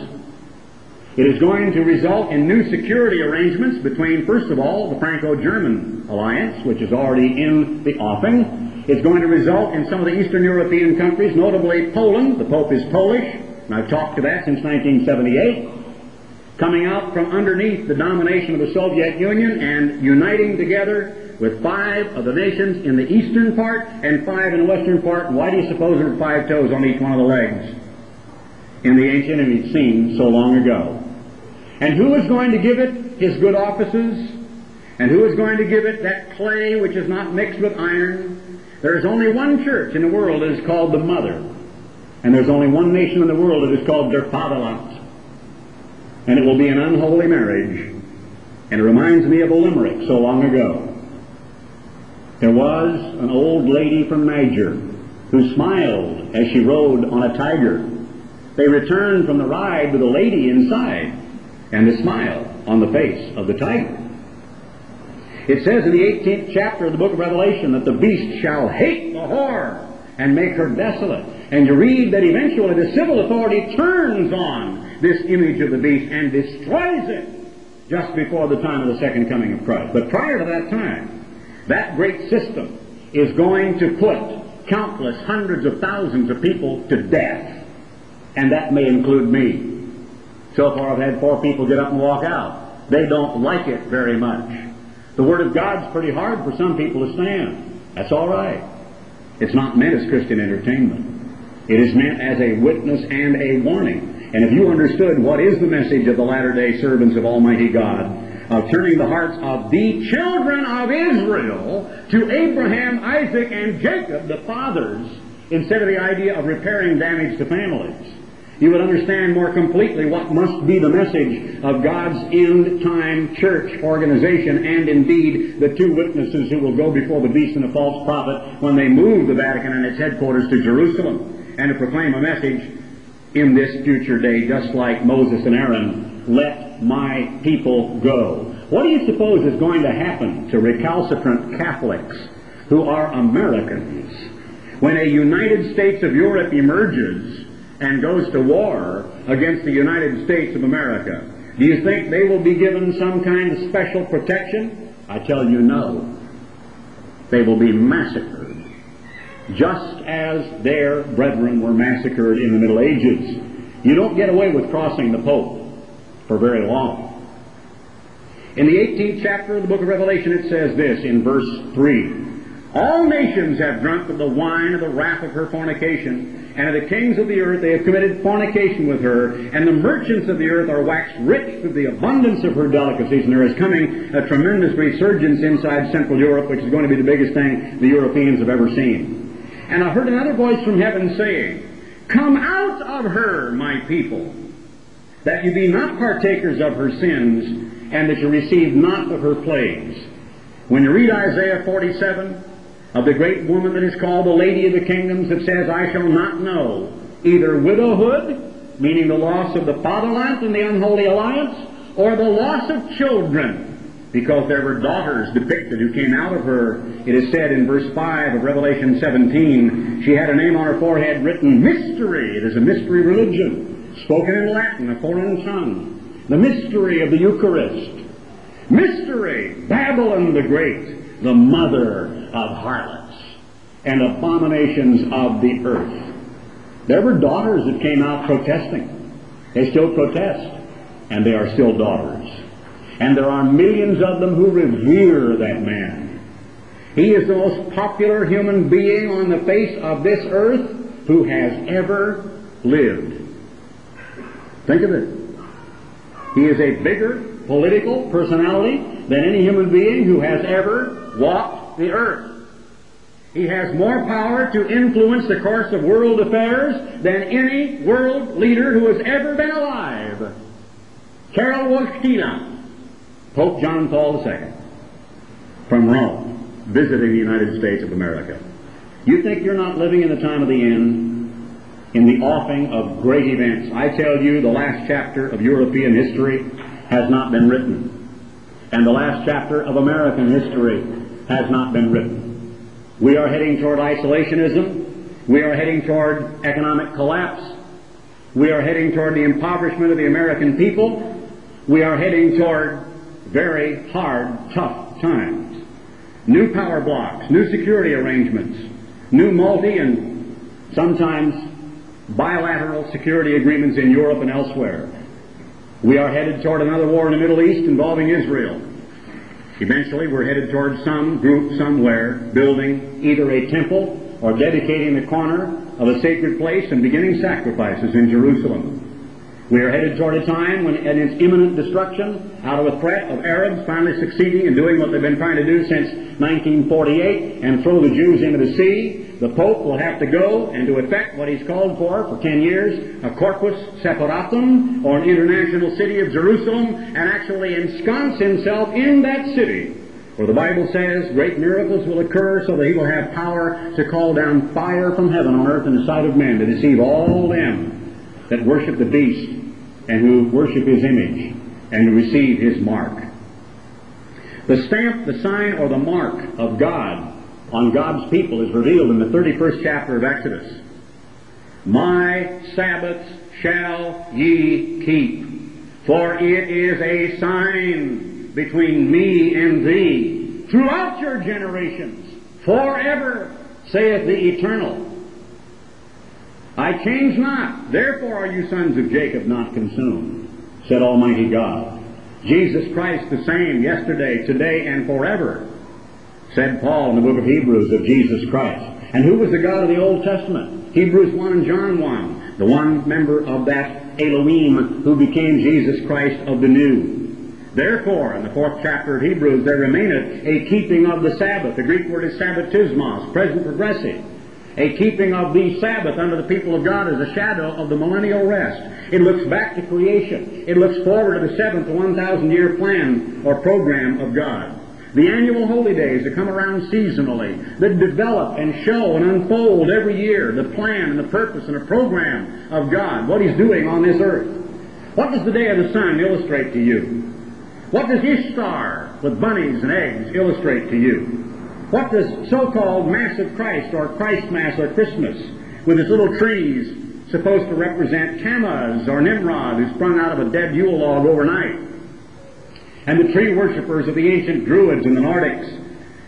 It is going to result in new security arrangements between, first of all, the Franco-German alliance, which is already in the offing, it's going to result in some of the Eastern European countries, notably Poland. The Pope is Polish, and I've talked to that since 1978. Coming out from underneath the domination of the Soviet Union and uniting together with five of the nations in the eastern part and five in the western part. Why do you suppose there are five toes on each one of the legs in the ancient image seen so long ago? And who is going to give it his good offices? And who is going to give it that clay which is not mixed with iron? There's only one church in the world that is called the Mother. And there's only one nation in the world that is called Der Vaterland. And it will be an unholy marriage. And it reminds me of a limerick so long ago. There was an old lady from Niger who smiled as she rode on a tiger. They returned from the ride with a lady inside and a smile on the face of the tiger. It says in the 18th chapter of the book of Revelation that the beast shall hate the whore and make her desolate. And you read that eventually the civil authority turns on this image of the beast and destroys it just before the time of the second coming of Christ. But prior to that time, that great system is going to put countless hundreds of thousands of people to death. And that may include me. So far, I've had four people get up and walk out. They don't like it very much. The Word of God's pretty hard for some people to stand. That's all right. It's not meant as Christian entertainment. It is meant as a witness and a warning. And if you understood what is the message of the latter day servants of Almighty God, of turning the hearts of the children of Israel to Abraham, Isaac, and Jacob, the fathers, instead of the idea of repairing damage to families. You would understand more completely what must be the message of God's end time church organization and indeed the two witnesses who will go before the beast and the false prophet when they move the Vatican and its headquarters to Jerusalem and to proclaim a message in this future day, just like Moses and Aaron, let my people go. What do you suppose is going to happen to recalcitrant Catholics who are Americans when a United States of Europe emerges and goes to war against the United States of America? Do you think they will be given some kind of special protection? I tell you no. They will be massacred, just as their brethren were massacred in the Middle Ages. You don't get away with crossing the Pope for very long. In the 18th chapter of the book of Revelation, it says this in verse 3 All nations have drunk of the wine of the wrath of her fornication, and of the kings of the earth they have committed fornication with her, and the merchants of the earth are waxed rich through the abundance of her delicacies. And there is coming a tremendous resurgence inside Central Europe, which is going to be the biggest thing the Europeans have ever seen. And I heard another voice from heaven saying, Come out of her, my people, that you be not partakers of her sins, and that you receive not of her plagues. When you read Isaiah 47, of the great woman that is called the Lady of the Kingdoms, that says, I shall not know either widowhood, meaning the loss of the fatherland and the unholy alliance, or the loss of children, because there were daughters depicted who came out of her. It is said in verse 5 of Revelation 17, she had a name on her forehead written Mystery. It is a mystery religion, spoken in Latin, a foreign tongue. The mystery of the Eucharist. Mystery, Babylon the Great, the mother of harlots and abominations of the earth. There were daughters that came out protesting. They still protest, and they are still daughters. And there are millions of them who revere that man. He is the most popular human being on the face of this earth who has ever lived. Think of it. He is a bigger political personality than any human being who has ever walked the earth. He has more power to influence the course of world affairs than any world leader who has ever been alive. Karol Wojtyla, Pope John Paul II, from Rome, visiting the United States of America. You think you're not living in the time of the end? In the offing of great events. I tell you, the last chapter of European history has not been written. And the last chapter of American history has not been written. We are heading toward isolationism. We are heading toward economic collapse. We are heading toward the impoverishment of the American people. We are heading toward very hard, tough times. New power blocks, new security arrangements, new multi and sometimes bilateral security agreements in Europe and elsewhere. We are headed toward another war in the Middle East involving Israel. Eventually, we're headed toward some group somewhere building either a temple or dedicating the corner of a sacred place and beginning sacrifices in Jerusalem. We are headed toward a time when, in its imminent destruction, out of a threat of Arabs finally succeeding in doing what they've been trying to do since 1948 and throw the Jews into the sea, the Pope will have to go and to effect what he's called for for 10 years, a corpus separatum, or an international city of Jerusalem, and actually ensconce himself in that city. For the Bible says great miracles will occur so that he will have power to call down fire from heaven on earth in the sight of men to deceive all them that worship the beast and who worship his image and who receive his mark. The stamp, the sign, or the mark of God on God's people is revealed in the 31st chapter of Exodus. My Sabbaths shall ye keep, for it is a sign between me and thee throughout your generations, forever, saith the Eternal. I change not, therefore are you sons of Jacob not consumed. said Almighty God. Jesus Christ the same yesterday, today, and forever, said Paul in the book of Hebrews of Jesus Christ. And who was the God of the Old Testament? Hebrews 1 and John 1. The one member of that Elohim who became Jesus Christ of the New. Therefore, in the fourth chapter of Hebrews, there remaineth a keeping of the Sabbath. The Greek word is sabbatismos, present progressive. A keeping of the Sabbath under the people of God is a shadow of the millennial rest. It looks back to creation. It looks forward to the seventh 1,000 year plan or program of God. The annual holy days that come around seasonally, that develop and show and unfold every year the plan and the purpose and the program of God, what He's doing on this earth. What does the day of the sun illustrate to you? What does Ishtar with bunnies and eggs illustrate to you? What does so-called Mass of Christ or Christ Mass or Christmas with its little trees supposed to represent Tammuz or Nimrod who sprung out of a dead Yule log overnight? And the tree worshippers of the ancient Druids in the Nordics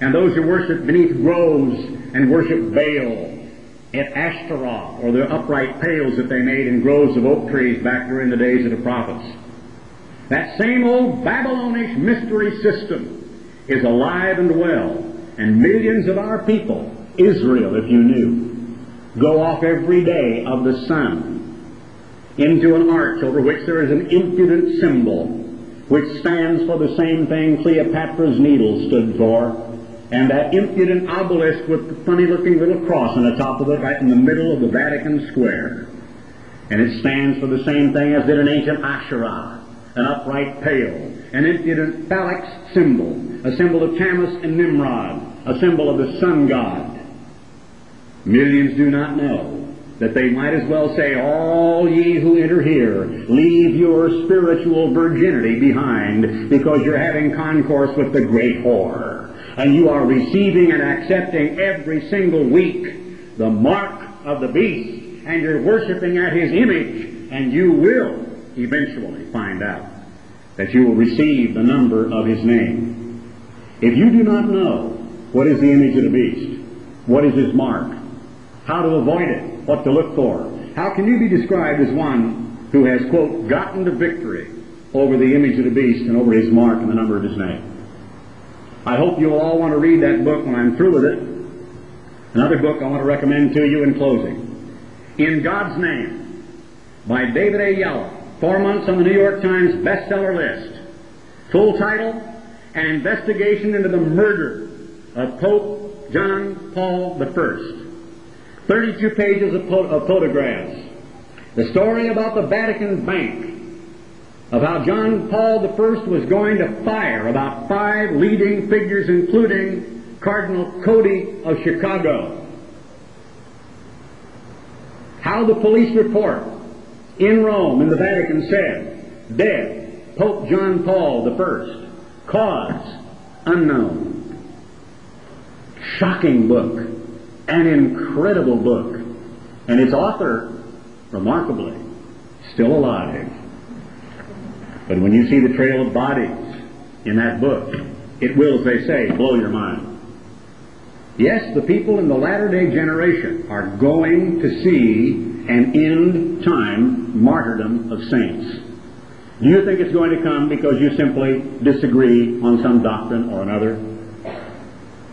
and those who worship beneath groves and worship Baal at Ashtaroth or the upright pails that they made in groves of oak trees back during the days of the prophets. That same old Babylonish mystery system is alive and well, and millions of our people, Israel if you knew, go off every day of the sun into an arch over which there is an impudent symbol which stands for the same thing Cleopatra's Needle stood for, and that impudent obelisk with the funny looking little cross on the top of it right in the middle of the Vatican Square. And it stands for the same thing as did an ancient Asherah an upright pail, an impudent phallic symbol, a symbol of Tammuz and Nimrod, a symbol of the sun god. Millions do not know that they might as well say, All ye who enter here, leave your spiritual virginity behind because you're having concourse with the great whore. And you are receiving and accepting every single week the mark of the beast, and you're worshiping at his image, and you will eventually find out that you will receive the number of his name. If you do not know what is the image of the beast, what is his mark, how to avoid it, what to look for, how can you be described as one who has, quote, gotten to victory over the image of the beast and over his mark and the number of his name? I hope you will all want to read that book when I'm through with it. Another book I want to recommend to you in closing. In God's Name by David A. Yallop four months on the New York Times bestseller list. Full title, An Investigation into the Murder of Pope John Paul I. 32 pages of, of photographs. The story about the Vatican Bank, of how John Paul I was going to fire about five leading figures, including Cardinal Cody of Chicago. How the police report in Rome, in the Vatican, said, Dead, Pope John Paul I. Cause unknown. Shocking book. An incredible book. And its author, remarkably, still alive. But when you see the trail of bodies in that book, it will, as they say, blow your mind. Yes, the people in the latter day generation are going to see an end time martyrdom of saints. Do you think it's going to come because you simply disagree on some doctrine or another?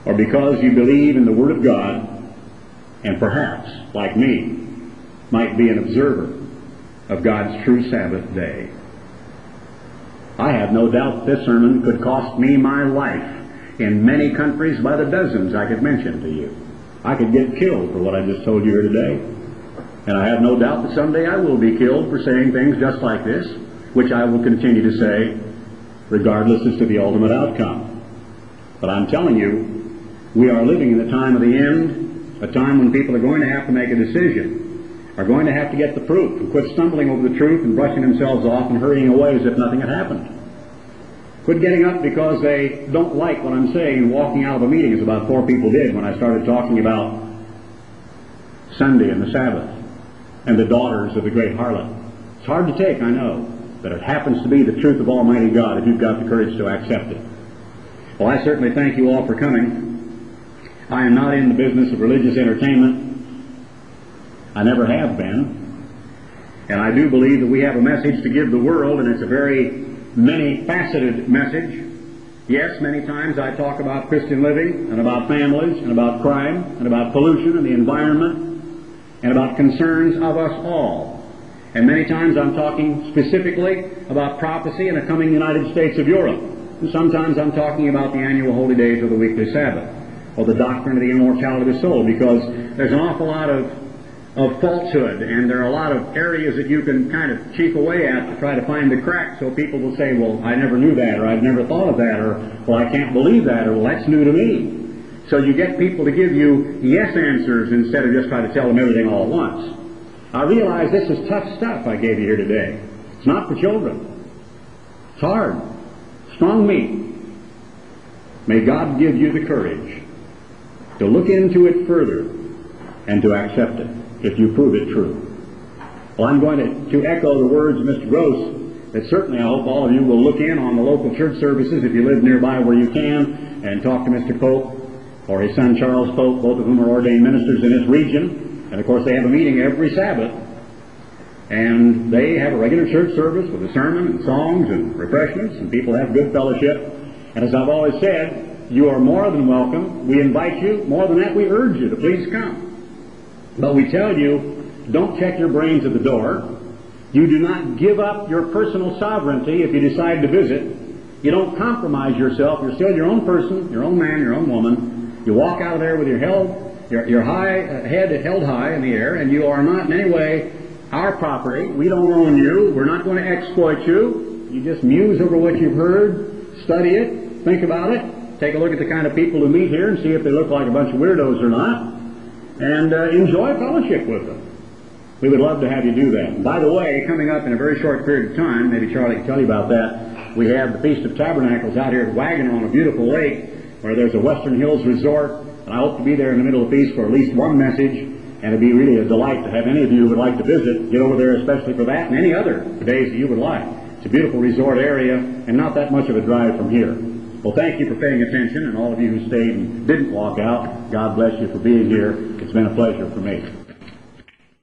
Or because you believe in the Word of God and perhaps, like me, might be an observer of God's true Sabbath day? I have no doubt this sermon could cost me my life in many countries by the dozens I could mention to you. I could get killed for what I just told you here today. And I have no doubt that someday I will be killed for saying things just like this, which I will continue to say regardless as to the ultimate outcome. But I'm telling you, we are living in the time of the end, a time when people are going to have to make a decision, are going to have to get the proof, and quit stumbling over the truth and brushing themselves off and hurrying away as if nothing had happened. Quit getting up because they don't like what I'm saying and walking out of a meeting, as about four people did when I started talking about Sunday and the Sabbath and the daughters of the great harlot. It's hard to take, I know, but it happens to be the truth of Almighty God if you've got the courage to accept it. Well, I certainly thank you all for coming. I am not in the business of religious entertainment. I never have been. And I do believe that we have a message to give the world, and it's a very many-faceted message. Yes, many times I talk about Christian living, and about families, and about crime, and about pollution and the environment, and about concerns of us all. And many times I'm talking specifically about prophecy and a coming United States of Europe. And sometimes I'm talking about the annual holy days or the weekly Sabbath, or the doctrine of the immortality of the soul, because there's an awful lot of, of falsehood, and there are a lot of areas that you can kind of cheap away at to try to find the crack, so people will say, well, I never knew that, or I've never thought of that, or, well, I can't believe that, or, well, that's new to me. So you get people to give you yes answers instead of just trying to tell them everything all at once. I realize this is tough stuff I gave you here today. It's not for children. It's hard. Strong meat. May God give you the courage to look into it further and to accept it if you prove it true. Well, I'm going to, to echo the words of Mr. Gross that certainly I hope all of you will look in on the local church services if you live nearby where you can and talk to Mr. Pope or his son Charles Pope, both of whom are ordained ministers in this region. And of course, they have a meeting every Sabbath. And they have a regular church service with a sermon and songs and refreshments, and people have good fellowship. And as I've always said, you are more than welcome. We invite you. More than that, we urge you to please come. But we tell you, don't check your brains at the door. You do not give up your personal sovereignty if you decide to visit. You don't compromise yourself. You're still your own person, your own man, your own woman. You walk out of there with your held, your, your high uh, head held high in the air, and you are not in any way our property. We don't own you. We're not going to exploit you. You just muse over what you've heard, study it, think about it, take a look at the kind of people who meet here and see if they look like a bunch of weirdos or not, and uh, enjoy fellowship with them. We would love to have you do that. By the way, coming up in a very short period of time, maybe Charlie can tell you about that, we have the Feast of Tabernacles out here at Wagoner on a beautiful lake where there's a Western Hills resort, and I hope to be there in the middle of the for at least one message, and it'd be really a delight to have any of you who would like to visit get over there especially for that and any other days that you would like. It's a beautiful resort area and not that much of a drive from here. Well, thank you for paying attention, and all of you who stayed and didn't walk out, God bless you for being here. It's been a pleasure for me.